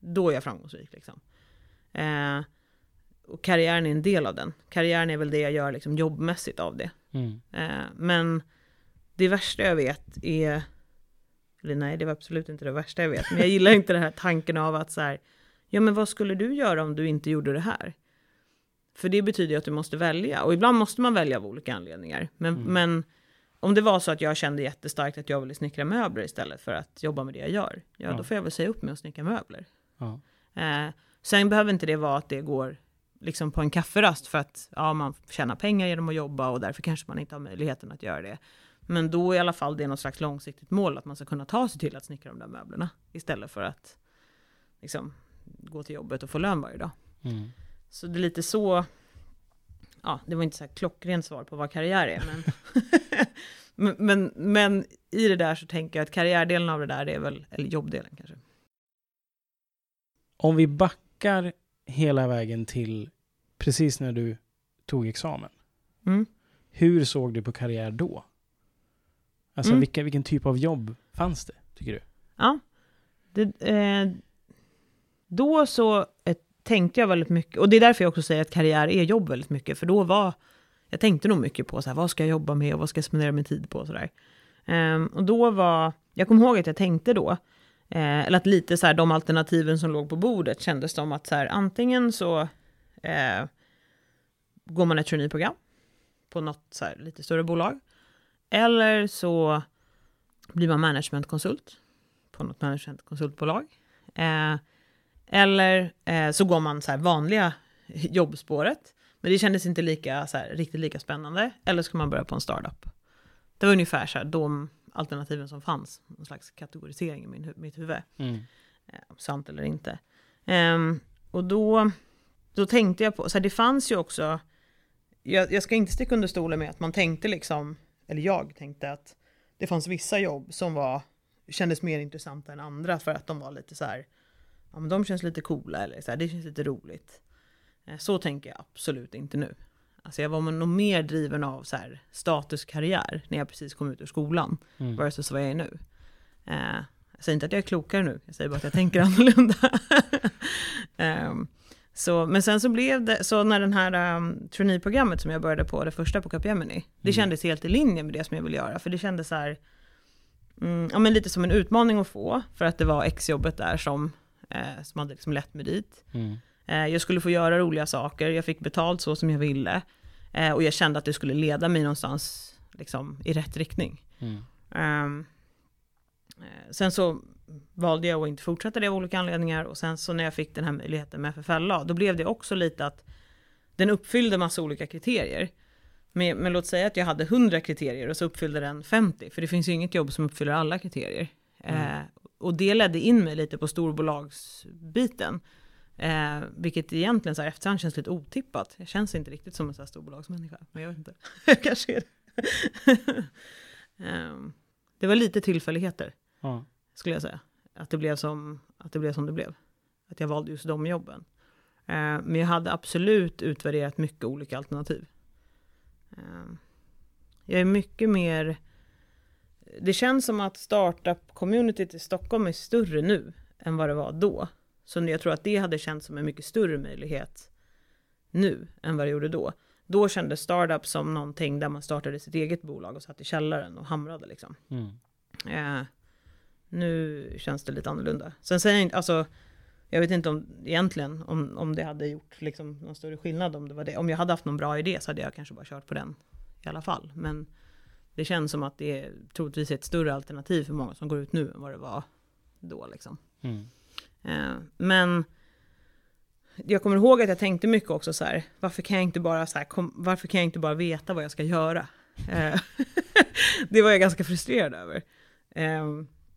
då är jag framgångsrik liksom. Eh, och karriären är en del av den. Karriären är väl det jag gör liksom jobbmässigt av det. Mm. Eh, men det värsta jag vet är, eller nej det var absolut inte det värsta jag vet, men jag gillar inte den här tanken av att så här, ja men vad skulle du göra om du inte gjorde det här? För det betyder ju att du måste välja, och ibland måste man välja av olika anledningar. Men, mm. men om det var så att jag kände jättestarkt att jag ville snickra möbler istället för att jobba med det jag gör, ja, ja. då får jag väl säga upp mig och snickra möbler. Ja. Eh, sen behöver inte det vara att det går liksom på en kafferast för att ja, man tjänar pengar genom att jobba och därför kanske man inte har möjligheten att göra det. Men då i alla fall det är något slags långsiktigt mål att man ska kunna ta sig till att snickra de där möblerna istället för att liksom, gå till jobbet och få lön varje dag. Mm. Så det är lite så, ja det var inte så här klockrent svar på vad karriär är, men, [LAUGHS] men, men, men, i det där så tänker jag att karriärdelen av det där är väl, eller jobbdelen kanske. Om vi backar hela vägen till precis när du tog examen. Mm. Hur såg du på karriär då? Alltså mm. vilka, vilken typ av jobb fanns det, tycker du? Ja, det, eh, då så eh, tänkte jag väldigt mycket, och det är därför jag också säger att karriär är jobb väldigt mycket, för då var, jag tänkte nog mycket på så här, vad ska jag jobba med och vad ska jag spendera min tid på och sådär. Eh, och då var, jag kommer ihåg att jag tänkte då, Eh, eller att lite så här, de alternativen som låg på bordet kändes som att så här, antingen så eh, går man ett traineeprogram på något så här, lite större bolag. Eller så blir man managementkonsult på något managementkonsultbolag. Eh, eller eh, så går man så här vanliga jobbspåret. Men det kändes inte lika, så här, riktigt lika spännande. Eller så kan man börja på en startup. Det var ungefär så här, de alternativen som fanns. Någon slags kategorisering i min, mitt huvud. Mm. Eh, sant eller inte. Um, och då, då tänkte jag på, så här, det fanns ju också, jag, jag ska inte sticka under stolen med att man tänkte liksom, eller jag tänkte att det fanns vissa jobb som var, kändes mer intressanta än andra för att de var lite så här, ja, men de känns lite coola eller så här, det känns lite roligt. Eh, så tänker jag absolut inte nu. Alltså jag var nog mer driven av så här, statuskarriär när jag precis kom ut ur skolan Mm. versus vad jag är nu. Eh, jag säger inte att jag är klokare nu, jag säger bara att jag tänker [LAUGHS] annorlunda. [LAUGHS] Ehm, så, men sen så blev det, så när den här um, traineeprogrammet som jag började på, det första på Capgemini, det Mm. kändes helt i linje med det som jag ville göra, för det kändes så här, mm, ja men lite som en utmaning att få, för att det var exjobbet där som, eh, som hade liksom lett mig dit. Mm. Eh, jag skulle få göra roliga saker, jag fick betalt så som jag ville, eh, och jag kände att det skulle leda mig någonstans liksom, i rätt riktning. Eh, sen så valde jag att inte fortsätta det av olika anledningar och sen så när jag fick den här möjligheten med FFLA, då blev det också lite att den uppfyllde massa olika kriterier. Men, men låt säga att jag hade 100 kriterier och så uppfyllde den 50, för det finns ju inget jobb som uppfyller alla kriterier. Mm. Eh, och det ledde in mig lite på storbolagsbiten. Eh, vilket egentligen så här efterhand känns lite otippat. Jag känns inte riktigt som en så här storbolagsmänniska, men jag vet inte. [LAUGHS] Kanske är det. [LAUGHS] Ehm, det var lite tillfälligheter, Ja. Skulle jag säga. Att det blev som, att det, blev, som det blev. Att jag valde just de jobben. Eh, men jag hade absolut utvärderat mycket olika alternativ. Ehm, jag är mycket mer... Det känns som att startup-communityt i Stockholm är större nu än vad det var då. Så jag tror att det hade känts som en mycket större möjlighet nu än vad det gjorde då. Då kändes startup som någonting där man startade sitt eget bolag och satt i källaren och hamrade liksom. Mm. Eh, nu känns det lite annorlunda. Sen säger jag inte, alltså, jag vet inte om egentligen om, om det hade gjort liksom någon större skillnad om det var det. Om jag hade haft någon bra idé så hade jag kanske bara kört på den i alla fall. Men det känns som att det är troligtvis ett större alternativ för många som går ut nu än vad det var då liksom. Mm. Eh, men jag kommer ihåg att jag tänkte mycket också så här, varför kan jag inte bara, så här, kom, varför kan jag inte bara veta vad jag ska göra? Eh, [LAUGHS] det var jag ganska frustrerad över. Eh,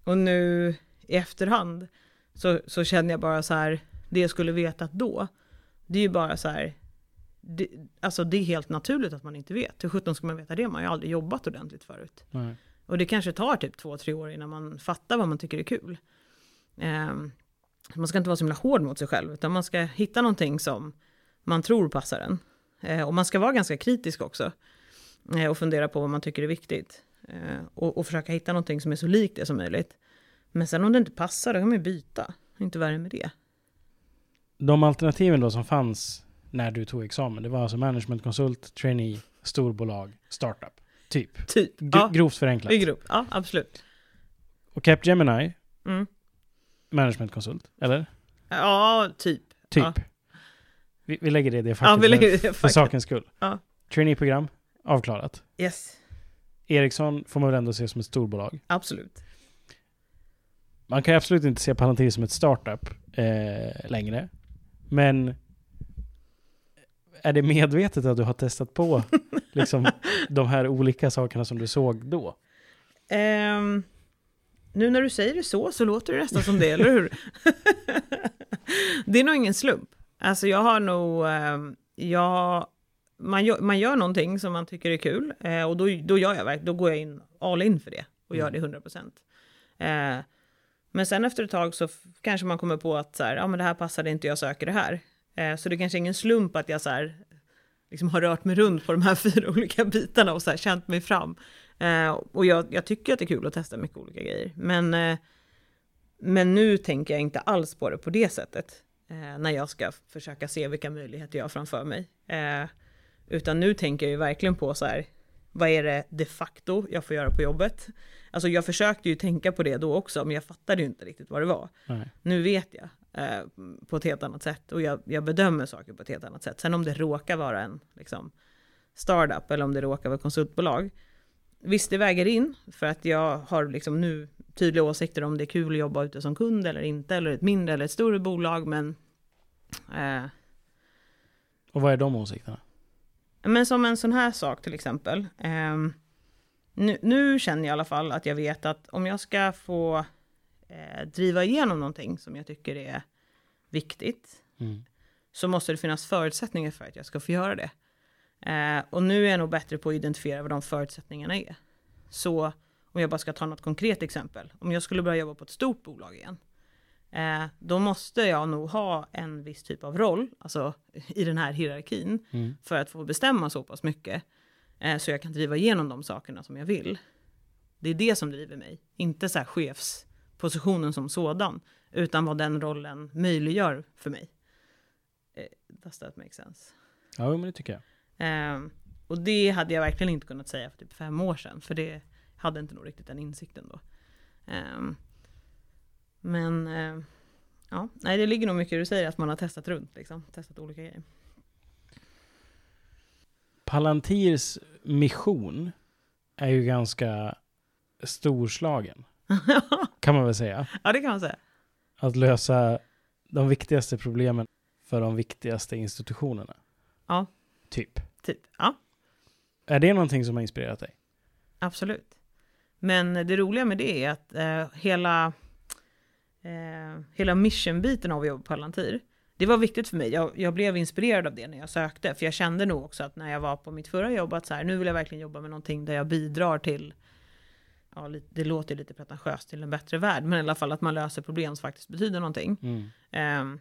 och nu i efterhand så, så känner jag bara så här, det jag skulle vetat då, det är ju bara så här, det, alltså det är helt naturligt att man inte vet. Hur sjutton ska man veta det? Man har ju aldrig jobbat ordentligt förut. Nej. Och det kanske tar typ två, tre år innan man fattar vad man tycker är kul. Ehm, man ska inte vara så himla hård mot sig själv, utan man ska hitta någonting som man tror passar en. Eh, och man ska vara ganska kritisk också. Eh, och fundera på vad man tycker är viktigt. Eh, och, och försöka hitta någonting som är så likt det som möjligt. Men sen om det inte passar, då kan man ju byta. Inte värre med det. De alternativen då som fanns när du tog examen, det var alltså managementkonsult, trainee, storbolag, startup. Typ. Typ. Gr- Ja, Grovt förenklat. grupp. Ja, absolut. Och Capgemini, Mm. managementkonsult, eller? Ja, typ. Typ. Ja. Vi, vi lägger det i det Ja, facket vi lägger för, det för sakens skull. Ja. Traineeprogram, avklarat. Yes, Ericsson får man väl ändå se som ett storbolag. absolut. Man kan absolut inte se Palantir som ett startup eh, längre. Men är det medvetet att du har testat på [LAUGHS] liksom, de här olika sakerna som du såg då? Ehm, nu när du säger det så, så låter det nästan som det, eller hur? [LAUGHS] det är nog ingen slump. Alltså jag har nog, ehm, jag, man, gör, man gör någonting som man tycker är kul, eh, och då, då gör jag då går jag in all in för det, och gör det 100%. Eh, men sen efter ett tag så kanske man kommer på att så här, ja men det här passade inte, jag söker det här. Eh, så det kanske är ingen slump att jag så här, liksom har rört mig runt på de här [LAUGHS] fyra olika bitarna och så här, känt mig fram. Eh, och jag, jag tycker att det är kul att testa mycket olika grejer. Men, eh, men nu tänker jag inte alls på det på det sättet. Eh, när jag ska försöka se vilka möjligheter jag har framför mig. Utan nu tänker jag ju verkligen på så här, vad är det de facto jag får göra på jobbet? Alltså jag försökte ju tänka på det då också, men jag fattade ju inte riktigt vad det var. Nej. Nu vet jag eh, på ett helt annat sätt och jag, jag bedömer saker på ett helt annat sätt. Sen om det råkar vara en liksom, startup eller om det råkar vara konsultbolag. Visst, det väger in för att jag har liksom nu tydliga åsikter om det är kul att jobba ute som kund eller inte, eller ett mindre eller ett större bolag, men eh, Och vad är de åsikterna? Men som en sån här sak till exempel. ehm, nu, nu känner jag i alla fall att jag vet att om jag ska få eh, driva igenom någonting som jag tycker är viktigt, Mm. så måste det finnas förutsättningar för att jag ska få göra det. Eh, och nu är jag nog bättre på att identifiera vad de förutsättningarna är. Så om jag bara ska ta något konkret exempel, om jag skulle börja jobba på ett stort bolag igen, eh, då måste jag nog ha en viss typ av roll, alltså i den här hierarkin, Mm. för att få bestämma så pass mycket, eh, så jag kan driva igenom de sakerna som jag vill. Det är det som driver mig, inte så här chefspositionen som sådan, utan vad den rollen möjliggör för mig. Eh, does that make sense? Ja, men det tycker jag. Ehm, och det hade jag verkligen inte kunnat säga för typ fem år sedan, för det hade inte nog riktigt den insikten då. Ehm, men ehm, ja, nej det ligger nog mycket i det du säger, att man har testat runt, liksom, testat olika grejer. Palantirs mission är ju ganska storslagen, [LAUGHS] kan man väl säga. ja, det kan man säga. Att lösa de viktigaste problemen för de viktigaste institutionerna. Ja. Typ. Typ, ja, Är det någonting som har inspirerat dig? absolut. Men det roliga med det är att eh, hela, eh, hela mission-biten av att jobba på Palantir, det var viktigt för mig. Jag, jag blev inspirerad av det när jag sökte, för jag kände nog också att när jag var på mitt förra jobb, att så här, nu vill jag verkligen jobba med någonting där jag bidrar till, ja, det låter lite pretentiöst, till en bättre värld, men i alla fall att man löser problem som faktiskt betyder någonting. Mm. Ehm,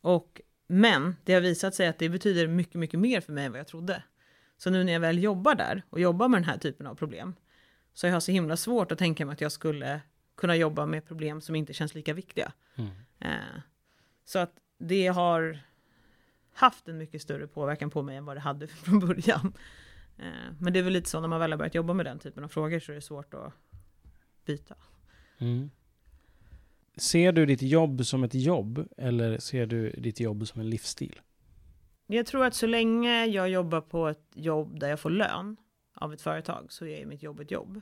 och, men det har visat sig att det betyder mycket, mycket mer för mig än vad jag trodde. Så nu när jag väl jobbar där och jobbar med den här typen av problem, så jag har så himla svårt att tänka mig att jag skulle kunna jobba med problem som inte känns lika viktiga. Mm. Eh, så att det har haft en mycket större påverkan på mig än vad det hade [LAUGHS] från början. Eh, men det är väl lite så när man väl har börjat jobba med den typen av frågor så är det svårt att byta. Mm. Ser du ditt jobb som ett jobb eller ser du ditt jobb som en livsstil? Jag tror att så länge jag jobbar på ett jobb där jag får lön av ett företag så är mitt jobb ett jobb.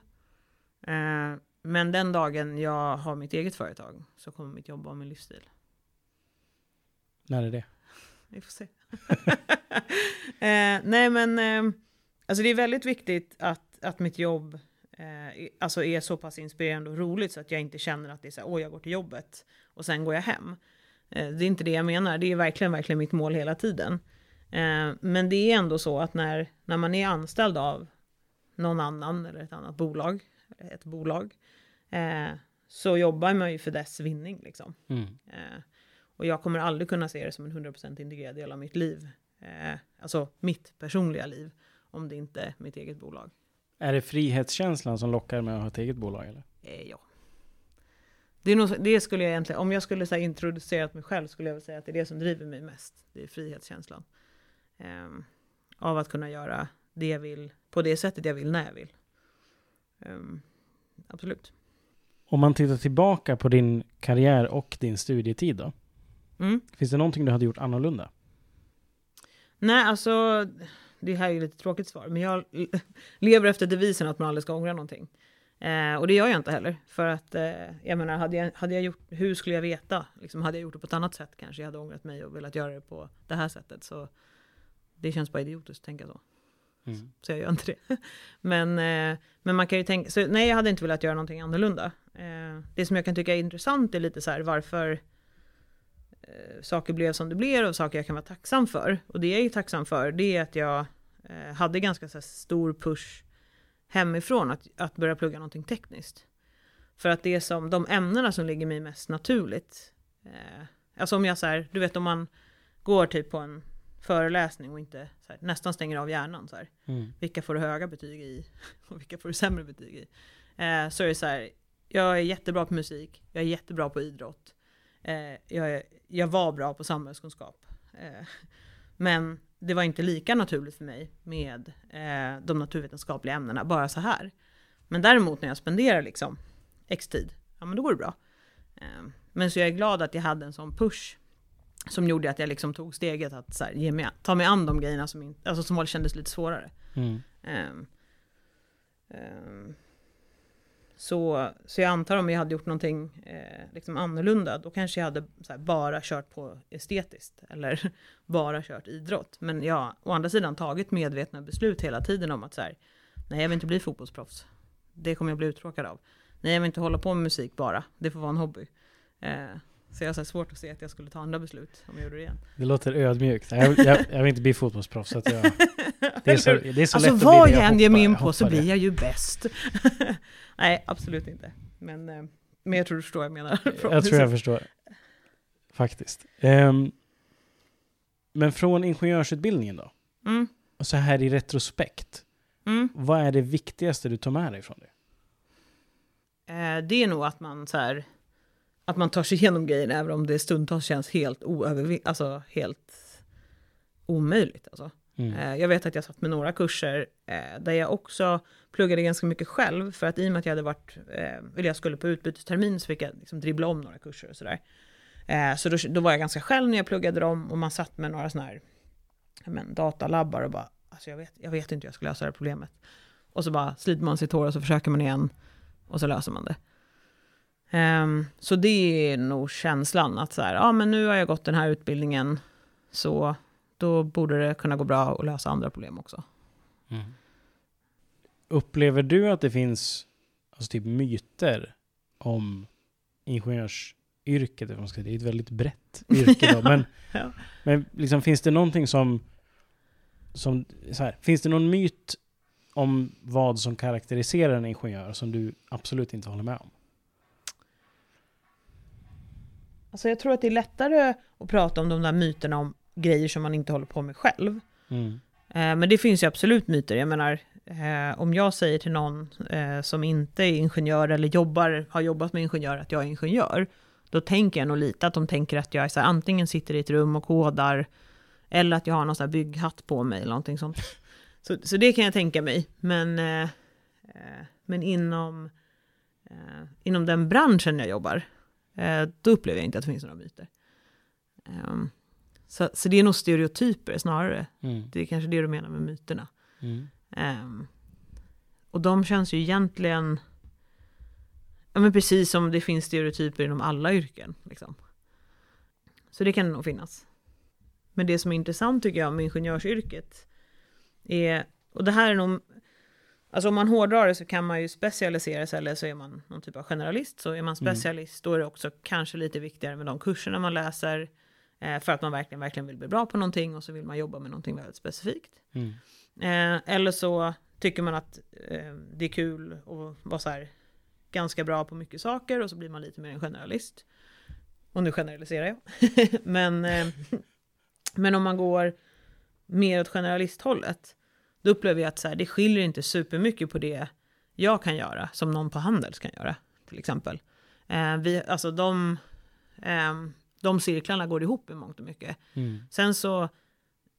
Eh, men den dagen jag har mitt eget företag så kommer mitt jobb vara min livsstil. När är det? [LAUGHS] Vi får se. [LAUGHS] eh, nej men, eh, alltså det är väldigt viktigt att, att mitt jobb eh, alltså är så pass inspirerande och roligt så att jag inte känner att det är så här, åh jag går till jobbet och sen går jag hem. Eh, det är inte det jag menar, det är verkligen, verkligen mitt mål hela tiden. Eh, men det är ändå så att när, när man är anställd av någon annan eller ett annat bolag, ett bolag, eh, så jobbar man ju för dess vinning liksom. Mm. Eh, och jag kommer aldrig kunna se det som en 100% integrerad del av mitt liv. Eh, alltså mitt personliga liv. Om det inte är mitt eget bolag. Är det frihetskänslan som lockar med att ha ett eget bolag eller? Eh, ja. Det, nog, så- det skulle jag egentligen, om jag skulle säga introducerat mig själv skulle jag väl säga att det är det som driver mig mest. Det är frihetskänslan. Ehm, av att kunna göra det jag vill, på det sättet jag vill, när jag vill. Ehm, absolut. Om man tittar tillbaka på din karriär och din studietid då? Mm. Finns det någonting du hade gjort annorlunda? Nej, alltså, det här är ju lite tråkigt svar, men jag [LAUGHS] lever efter devisen att man aldrig ska ångra någonting. Eh, och det gör jag inte heller, för att eh, jag menar, hade jag, hade jag gjort, hur skulle jag veta? Liksom, hade jag gjort det på ett annat sätt kanske jag hade ångrat mig och velat göra det på det här sättet. Så det känns bara idiotiskt att tänka så. Mm. Så jag gör inte det. [LAUGHS] Men, eh, men man kan ju tänka, så nej jag hade inte velat göra någonting annorlunda. Eh, det som jag kan tycka är intressant är lite så här varför eh, saker blev som det blev och saker jag kan vara tacksam för. Och det jag är tacksam för det är att jag eh, hade ganska så här, stor push hemifrån att, att börja plugga någonting tekniskt. För att det är som de ämnena som ligger mig mest naturligt. Eh, alltså om jag så här, du vet om man går typ på en föreläsning och inte här, nästan stänger av hjärnan så. Mm. Vilka får du höga betyg i [LAUGHS] och vilka får du sämre betyg i? Eh, så är det så här, jag är jättebra på musik, jag är jättebra på idrott, eh, jag, jag var bra på samhällskunskap. Eh, men det var inte lika naturligt för mig med eh, de naturvetenskapliga ämnena, bara så här. Men däremot när jag spenderar liksom x tid, ja men då går det bra. Eh, men så jag är glad att jag hade en sån push som gjorde att jag liksom tog steget att så här, ge mig, ta mig an de grejerna som, in, alltså som kändes lite svårare. Mm. Ehm, ehm, så, så jag antar om jag hade gjort någonting eh, liksom annorlunda, då kanske jag hade här, bara kört på estetiskt eller [LAUGHS] bara kört idrott. Men jag har å andra sidan tagit medvetna beslut hela tiden om att så här, nej jag vill inte bli fotbollsproffs. Det kommer jag bli uttråkad av. Nej jag vill inte hålla på med musik bara, det får vara en hobby. Eh, så jag har så svårt att se att jag skulle ta andra beslut om jag gjorde det igen. Det låter ödmjukt. Jag, jag, jag vill inte bli fotbollsproffs. Så att jag, det är så, [LAUGHS] det är så alltså lätt vad jag än ger mig in på så blir jag ju bäst. [LAUGHS] Nej, absolut inte. Men, eh, Men jag tror du förstår vad jag menar. jag tror jag förstår. Faktiskt. Um, men från ingenjörsutbildningen då? Mm. Och så här i retrospekt. Mm. Vad är det viktigaste du tar med dig från det? Eh, det är nog att man så här, att man tar sig igenom grejen även om det stundtals känns helt alltså helt omöjligt. Alltså. Mm. Eh, jag vet att jag satt med några kurser eh, där jag också pluggade ganska mycket själv för att i och med att jag hade varit, eh, eller jag skulle på utbytestermin så fick jag liksom dribbla om några kurser och sådär. Så då, då var jag ganska själv när jag pluggade dem och man satt med några sådana här men, datalabbar och bara, alltså jag vet, jag vet inte hur jag ska lösa det här problemet. Och så bara sliter man sitt hår och så försöker man igen och så löser man det. Um, så det är nog känslan att så här, ja men nu har jag gått den här utbildningen så då borde det kunna gå bra att lösa andra problem också. Mm. Upplever du att det finns alltså typ myter om ingenjörsyrket? Det är ett väldigt brett yrke då, [LAUGHS] men, ja. men liksom, finns det någonting som, som här, finns det någon myt om vad som karaktäriserar en ingenjör som du absolut inte håller med om? Alltså jag tror att det är lättare att prata om de där myterna om grejer som man inte håller på med själv. Mm. Eh, men det finns ju absolut myter. Jag menar, eh, om jag säger till någon eh, som inte är ingenjör eller jobbar, har jobbat med ingenjör att jag är ingenjör, då tänker jag nog lite att de tänker att jag är så här, antingen sitter i ett rum och kodar, eller att jag har någon sån här bygghatt på mig eller någonting sånt. Så, så det kan jag tänka mig. Men, men inom, inom den branschen jag jobbar, eh, då upplever jag inte att det finns några myter. Um, så, så det är nog stereotyper snarare. Mm. Det är kanske det du menar med myterna. Mm. Um, och de känns ju egentligen, ja men precis som det finns stereotyper inom alla yrken. Liksom. Så det kan nog finnas. Men det som är intressant tycker jag med ingenjörsyrket är, och det här är nog, alltså om man hårdrar det så kan man ju specialisera sig eller så är man någon typ av generalist. Så är man specialist mm. då är det också kanske lite viktigare med de kurserna man läser. Eh, för att man verkligen, verkligen vill bli bra på någonting och så vill man jobba med någonting väldigt specifikt. Mm. Eh, eller så tycker man att eh, det är kul att vara så här ganska bra på mycket saker och så blir man lite mer en generalist. Och nu generaliserar jag. [LAUGHS] men, eh, men om man går mer åt generalisthållet, då upplever jag att så här, det skiljer inte supermycket på det jag kan göra som någon på Handels kan göra, till exempel. Eh, vi, alltså de, eh, de cirklarna går ihop i mångt och mycket. Mm. Sen så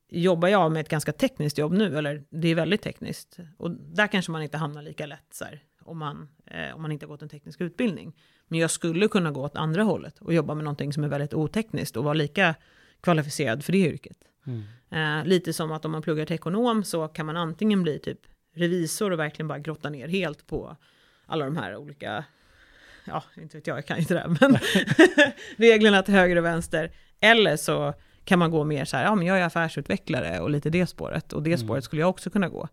jobbar jag med ett ganska tekniskt jobb nu, eller det är väldigt tekniskt. Och där kanske man inte hamnar lika lätt så här, om, man, eh, om man inte har gått en teknisk utbildning. Men jag skulle kunna gå åt andra hållet och jobba med någonting som är väldigt otekniskt och vara lika kvalificerad för det yrket. Mm. Eh, lite som att om man pluggar till ekonom så kan man antingen bli typ revisor och verkligen bara grotta ner helt på alla de här olika, ja, inte vet jag, jag kan inte det, men [LAUGHS] reglerna till höger och vänster. Eller så kan man gå mer så här, ja men jag är affärsutvecklare och lite det spåret, och det mm. spåret skulle jag också kunna gå.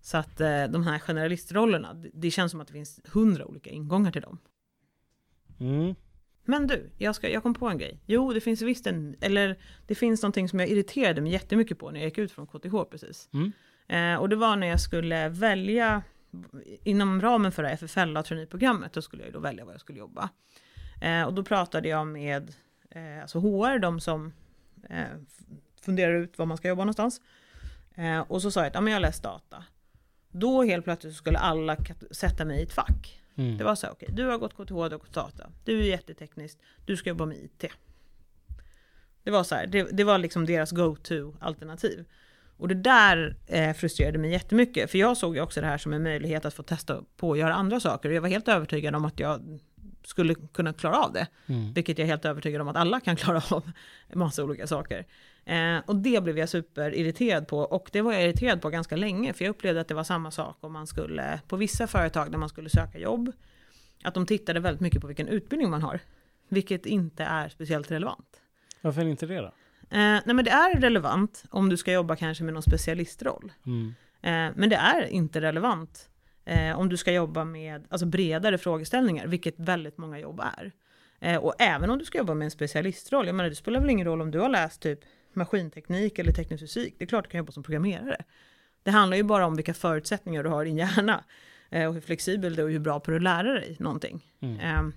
Så att eh, de här generalistrollerna, det, det känns som att det finns hundra olika ingångar till dem. Mm. Men du, jag, ska, jag kom på en grej. Jo, det finns visst en, eller det finns någonting som jag irriterade mig jättemycket på när jag gick ut från KTH precis. Mm. Eh, och det var när jag skulle välja, inom ramen för det här FFL traineeprogrammet, då skulle jag då välja var jag skulle jobba. Eh, och då pratade jag med eh, alltså HR, de som eh, funderar ut var man ska jobba någonstans. Eh, och så sa jag att ja, men jag läst data. Då helt plötsligt skulle alla sätta mig i ett fack. Mm. Det var så här, okej, okay, du har gått KTH, du har gått data. Du är jätteteknisk, du ska jobba med IT. Det var så här, det, det var liksom deras go-to alternativ. Och det där eh, frustrerade mig jättemycket, för jag såg ju också det här som en möjlighet att få testa på att göra andra saker. Och jag var helt övertygad om att jag skulle kunna klara av det. Mm. Vilket jag är helt övertygad om att alla kan [LAUGHS] klara av. En massa olika saker. Eh, och det blev jag superirriterad på. Och det var jag irriterad på ganska länge. För jag upplevde att det var samma sak om man skulle, på vissa företag där man skulle söka jobb. Att de tittade väldigt mycket på vilken utbildning man har. Vilket inte är speciellt relevant. Varför inte det då? Eh, nej men det är relevant om du ska jobba kanske med någon specialistroll. Mm. Eh, men det är inte relevant eh, om du ska jobba med alltså bredare frågeställningar, vilket väldigt många jobb är. Eh, och även om du ska jobba med en specialistroll, jag menar det spelar väl ingen roll om du har läst typ maskinteknik eller teknisk fysik, det är klart du kan jobba som programmerare. Det handlar ju bara om vilka förutsättningar du har i din hjärna eh, och hur flexibel du är och hur bra på att lära dig någonting. Mm. Eh,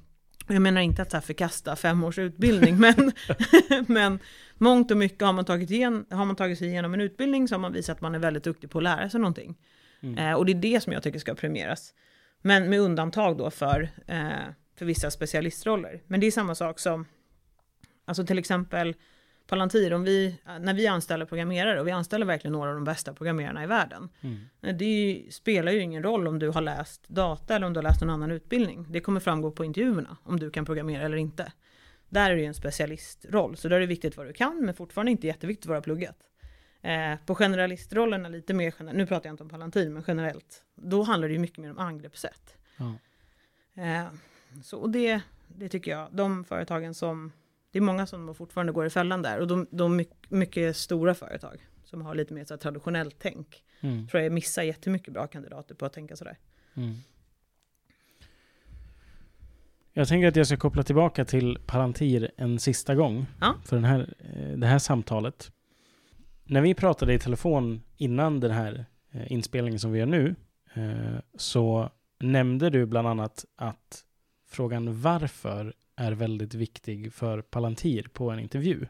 Jag menar inte att så här förkasta fem års utbildning, [LAUGHS] men, [LAUGHS] men mångt och mycket har man, tagit igen, har man tagit sig igenom en utbildning så har man visat att man är väldigt duktig på att lära sig någonting. Mm. Eh, och det är det som jag tycker ska premieras. Men med undantag då för, eh, för vissa specialistroller. Men det är samma sak som, alltså till exempel Palantir, om vi, när vi anställer programmerare, och vi anställer verkligen några av de bästa programmerarna i världen. Mm. Det spelar ju ingen roll om du har läst data eller om du har läst någon annan utbildning. Det kommer framgå på intervjuerna om du kan programmera eller inte. Där är det ju en specialistroll, så där är det viktigt vad du kan, men fortfarande inte jätteviktigt vad du har pluggat. Eh, på generalistrollerna lite mer, nu pratar jag inte om Palantir, men generellt, då handlar det ju mycket mer om angreppssätt. Ja. Eh, så, och det, det tycker jag, de företagen som det är många som fortfarande går i fällan där och de, de mycket, stora företag som har lite mer så traditionellt tänk. Mm. Tror jag missar jättemycket bra kandidater på att tänka sådär. Mm. Jag tänker att jag ska koppla tillbaka till Palantir en sista gång ja. för den här, eh, det här samtalet. När vi pratade i telefon innan den här eh, inspelningen som vi gör nu eh, så nämnde du bland annat att frågan varför är väldigt viktig för Palantir på en intervju.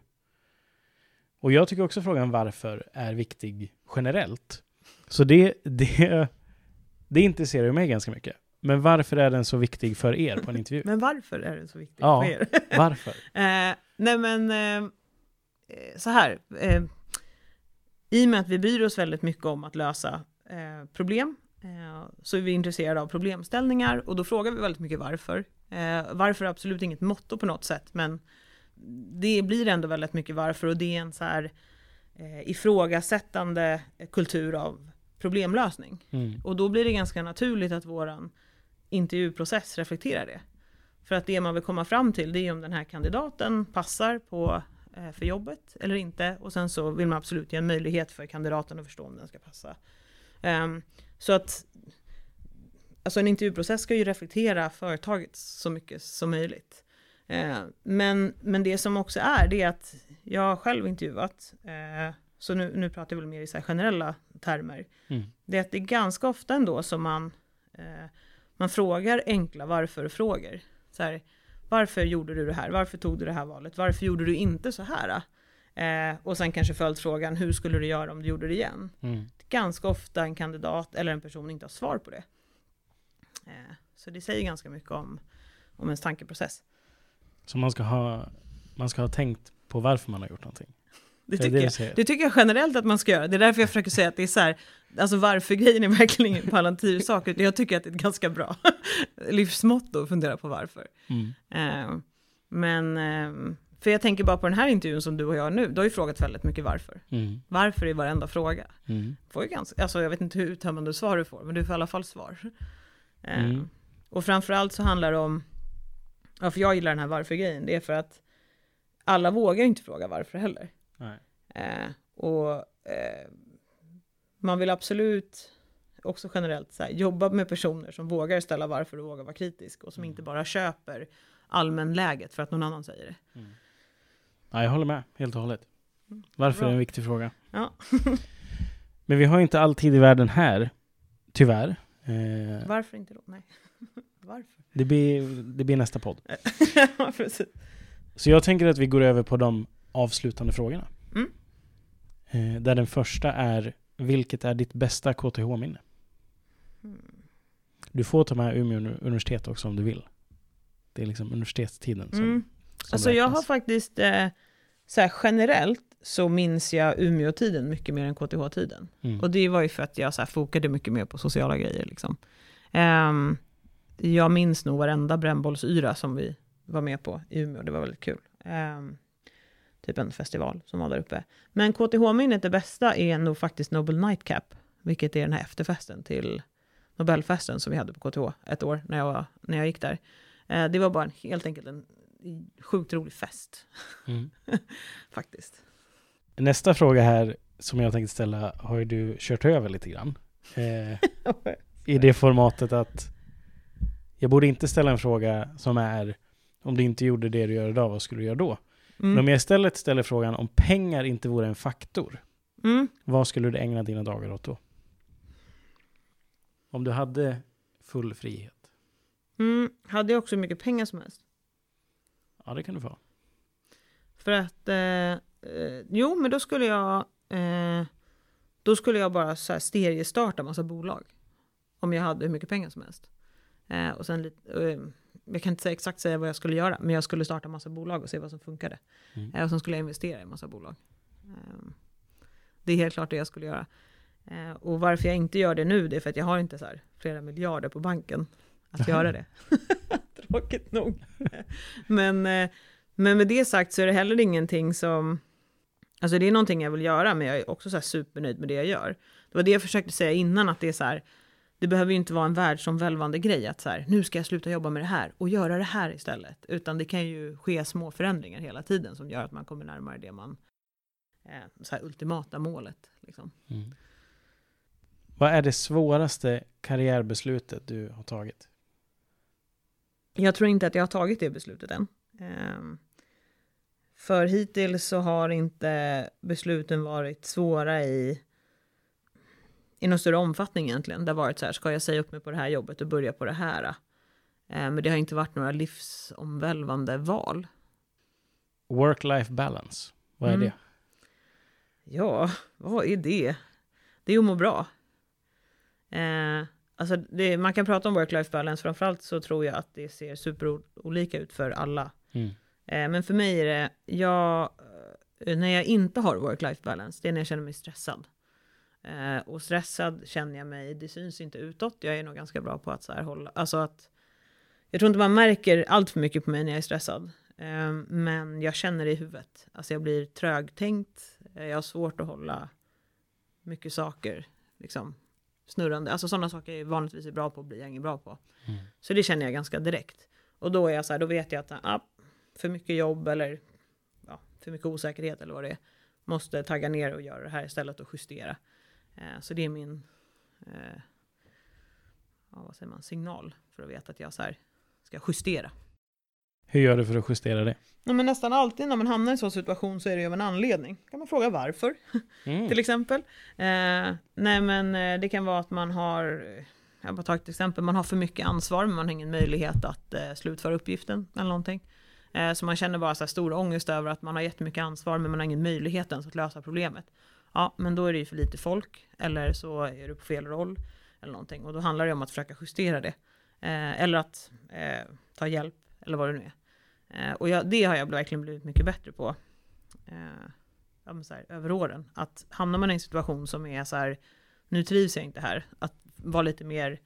Och jag tycker också frågan varför är viktig generellt. Så det, det, det intresserar mig ganska mycket. Men varför är den så viktig för er på en intervju? Men varför är den så viktig ja, för er? [LAUGHS] varför? Eh, nej men, eh, så här. Eh, I och med att vi bryr oss väldigt mycket om att lösa eh, problem, eh, så är vi intresserade av problemställningar och då frågar vi väldigt mycket varför. Eh, varför är absolut inget motto på något sätt, men det blir ändå väldigt mycket varför och det är en så här eh, ifrågasättande kultur av problemlösning. Mm. Och då blir det ganska naturligt att våran intervjuprocess reflekterar det. För att det man vill komma fram till det är om den här kandidaten passar på eh, för jobbet eller inte. Och sen så vill man absolut ge en möjlighet för kandidaten att förstå om den ska passa. Um, så att alltså en intervjuprocess ska ju reflektera företaget så mycket som möjligt. Eh, men, men det som också är, det är att jag har själv intervjuat, eh, så nu, nu pratar jag väl mer i så generella termer, mm. det är att det är ganska ofta ändå som man, eh, man frågar enkla varför-frågor. Så här, varför gjorde du det här? Varför tog du det här valet? Varför gjorde du inte så här? Eh, och sen kanske följdfrågan, hur skulle du göra om du gjorde det igen? Mm. Ganska ofta en kandidat eller en person inte har svar på det. Eh, så det säger ganska mycket om, om ens tankeprocess. Så man ska, ha, man ska ha tänkt på varför man har gjort någonting? Det tycker, det, jag. det tycker jag generellt att man ska göra. Det är därför jag försöker säga att det är så här, alltså varför-grejen är verkligen ingen palantirsak. Jag tycker att det är ett ganska bra [LAUGHS] livsmotto att fundera på varför. Mm. Eh, men, eh, för jag tänker bara på den här intervjun som du och jag nu, du har ju frågat väldigt mycket varför. Mm. Varför är varenda fråga. Mm. Får ju ganska, alltså jag vet inte hur uttömmande svar du får, men du får i alla fall svar. Eh, mm. Och framförallt så handlar det om, ja för jag gillar den här varför-grejen, det är för att alla vågar inte fråga varför heller. Eh, och eh, man vill absolut också generellt så här, jobba med personer som vågar ställa varför och vågar vara kritisk och som mm. inte bara köper allmänläget för att någon annan säger det. Mm. Ja, jag håller med helt och hållet. Varför Bra. är en viktig fråga. Ja. [LAUGHS] Men vi har inte all tid i världen här, tyvärr. Eh, Varför inte då? Nej. [LAUGHS] Varför? Det blir, det blir nästa podd. [LAUGHS] ja, precis. Så jag tänker att vi går över på de avslutande frågorna. Mm. Eh, där den första är, vilket är ditt bästa KTH-minne? Mm. Du får ta med Umeå universitet också om du vill. Det är liksom universitetstiden som, mm. Alltså räknas. jag har faktiskt, eh, så generellt, så minns jag Umeå-tiden mycket mer än KTH-tiden. Mm. Och det var ju för att jag så här fokade mycket mer på sociala grejer. Liksom. Um, jag minns nog varenda brännbollsyra som vi var med på i Umeå, det var väldigt kul. Um, typ en festival som var där uppe. Men KTH-minnet, det bästa, är nog faktiskt Nobel Nightcap, vilket är den här efterfesten till Nobelfesten som vi hade på KTH ett år när jag, var, när jag gick där. Uh, det var bara en, helt enkelt en sjukt rolig fest. Mm. [LAUGHS] faktiskt. Nästa fråga här som jag tänkte ställa har ju du kört över lite grann. Eh, [LAUGHS] I det formatet att jag borde inte ställa en fråga som är om du inte gjorde det du gör idag, vad skulle du göra då? Mm. Men om jag istället ställer frågan om pengar inte vore en faktor, mm. vad skulle du ägna dina dagar åt då? Om du hade full frihet. Mm. Hade jag också mycket pengar som helst? Ja, det kan du få. För att, eh, eh, jo men då skulle jag, eh, då skulle jag bara så här seriestarta massa bolag. Om jag hade hur mycket pengar som helst. Eh, och sen lite, eh, jag kan inte säga exakt säga vad jag skulle göra, men jag skulle starta massa bolag och se vad som funkade. Mm. Eh, och sen skulle jag investera i massa bolag. Eh, det är helt klart det jag skulle göra. Och varför jag inte gör det nu, det är för att jag har inte så flera miljarder på banken att [LAUGHS] göra det. Tråkigt nog. [LAUGHS] men, eh, men med det sagt så är det heller ingenting som... Alltså det är någonting jag vill göra, men jag är också så här supernöjd med det jag gör. Det var det jag försökte säga innan, att det är så här, det behöver ju inte vara en världsomvälvande grej, att så här, nu ska jag sluta jobba med det här och göra det här istället. Utan det kan ju ske små förändringar hela tiden som gör att man kommer närmare det man, eh, så här ultimata målet. Liksom. Mm. Vad är det svåraste karriärbeslutet du har tagit? Jag tror inte att jag har tagit det beslutet än. Ehm, för hittills så har inte besluten varit svåra i, i någon större omfattning egentligen. Det har varit så här, ska jag säga upp mig på det här jobbet och börja på det här? Ehm, men det har inte varit några livsomvälvande val. Work-life balance, vad är Mm. det? Ja, vad är det? Det är att må bra. Eh, alltså det, man kan prata om work-life balance, framförallt så tror jag att det ser superolika ut för alla. Mm. Eh, men för mig är det, jag, eh, när jag inte har work-life balance, det är när jag känner mig stressad. Eh, och stressad känner jag mig, det syns inte utåt, jag är nog ganska bra på att så här hålla, alltså att jag tror inte man märker allt för mycket på mig när jag är stressad. Eh, men jag känner det i huvudet. Alltså jag blir trögtänkt, eh, jag har svårt att hålla mycket saker liksom, snurrande. Alltså sådana saker jag vanligtvis är bra på blir jag inget bra på. Mm. Så det känner jag ganska direkt. Och då är jag så här, då vet jag att ah, för mycket jobb eller ja, för mycket osäkerhet eller vad det är. Måste tagga ner och göra det här istället och justera. Eh, så det är min eh, ja, vad säger man, signal för att veta att jag så här ska justera. Hur gör du för att justera det? Ja, men nästan alltid när man hamnar i en sån situation så är det ju av en anledning. kan man fråga varför, [LAUGHS] Mm. till exempel. Eh, nej men eh, det kan vara att man har, jag bara tar ett exempel, man har för mycket ansvar men man har ingen möjlighet att eh, slutföra uppgiften eller någonting. Eh, så man känner bara så här stor ångest över att man har jättemycket ansvar men man har ingen möjlighet ens att lösa problemet. Ja, men då är det ju för lite folk eller så är du på fel roll eller någonting och då handlar det om att försöka justera det. Eh, eller att eh, ta hjälp eller vad det nu är. Eh, och jag, det har jag verkligen blivit mycket bättre på eh, ja, men så här, över åren. Att hamnar man i en situation som är så här, nu trivs jag inte här, att vara lite mer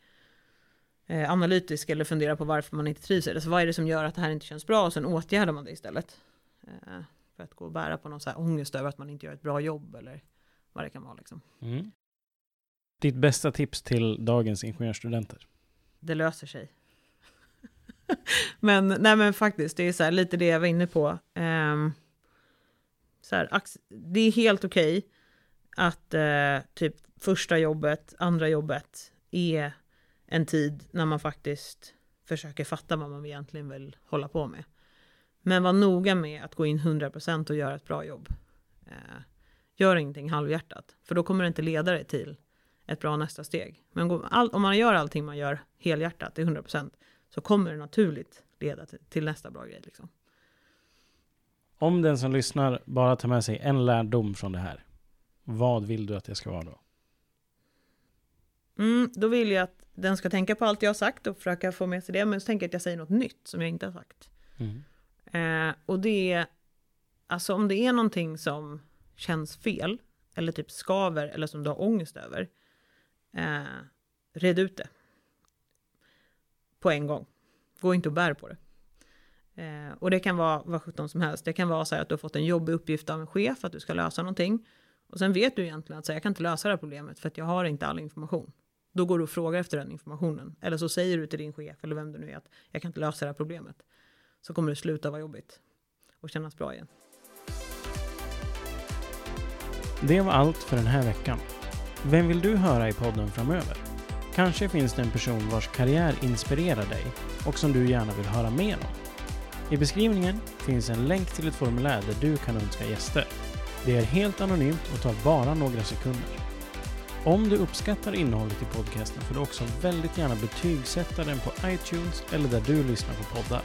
eh, analytisk eller fundera på varför man inte trivs i det. Så vad är det som gör att det här inte känns bra och sen åtgärdar man det istället. Eh, för att gå och bära på någon så här ångest över att man inte gör ett bra jobb eller vad det kan vara liksom. Mm. Ditt bästa tips till dagens ingenjörsstudenter? det löser sig. [LAUGHS] men, nej men faktiskt, det är så här, lite det jag var inne på. Ehm, så här, det är helt okej att eh, typ första jobbet, andra jobbet är en tid när man faktiskt försöker fatta vad man egentligen vill hålla på med. Men var noga med att gå in 100% och göra ett bra jobb. Eh, gör ingenting halvhjärtat, för då kommer det inte leda dig till ett bra nästa steg. Men all, om man gör allting man gör helhjärtat, till 100%, så kommer det naturligt leda till, till nästa bra grej. Liksom. Om den som lyssnar bara tar med sig en lärdom från det här, vad vill du att det ska vara då? Mm, då vill jag att den ska tänka på allt jag har sagt och försöka få med sig det, men så tänker jag att jag säger något nytt som jag inte har sagt. Mm. Eh, och det är, alltså om det är någonting som känns fel, eller typ skaver, eller som du har ångest över, eh, red ut det. På en gång. Gå inte och bär på det. Eh, och det kan vara vad sjutton som helst. Det kan vara så här att du har fått en jobbig uppgift av en chef, att du ska lösa någonting. Och sen vet du egentligen att så här, jag kan inte lösa det här problemet för att jag har inte all information. Då går du och frågar efter den informationen. Eller så säger du till din chef, eller vem du nu är, att jag kan inte lösa det här problemet. Så kommer det sluta vara jobbigt. Och kännas bra igen. Det var allt för den här veckan. Vem vill du höra i podden framöver? Kanske finns det en person vars karriär inspirerar dig och som du gärna vill höra mer om. I beskrivningen finns en länk till ett formulär där du kan önska gäster. Det är helt anonymt och tar bara några sekunder. Om du uppskattar innehållet i podcasten får du också väldigt gärna betygsätta den på iTunes eller där du lyssnar på poddar.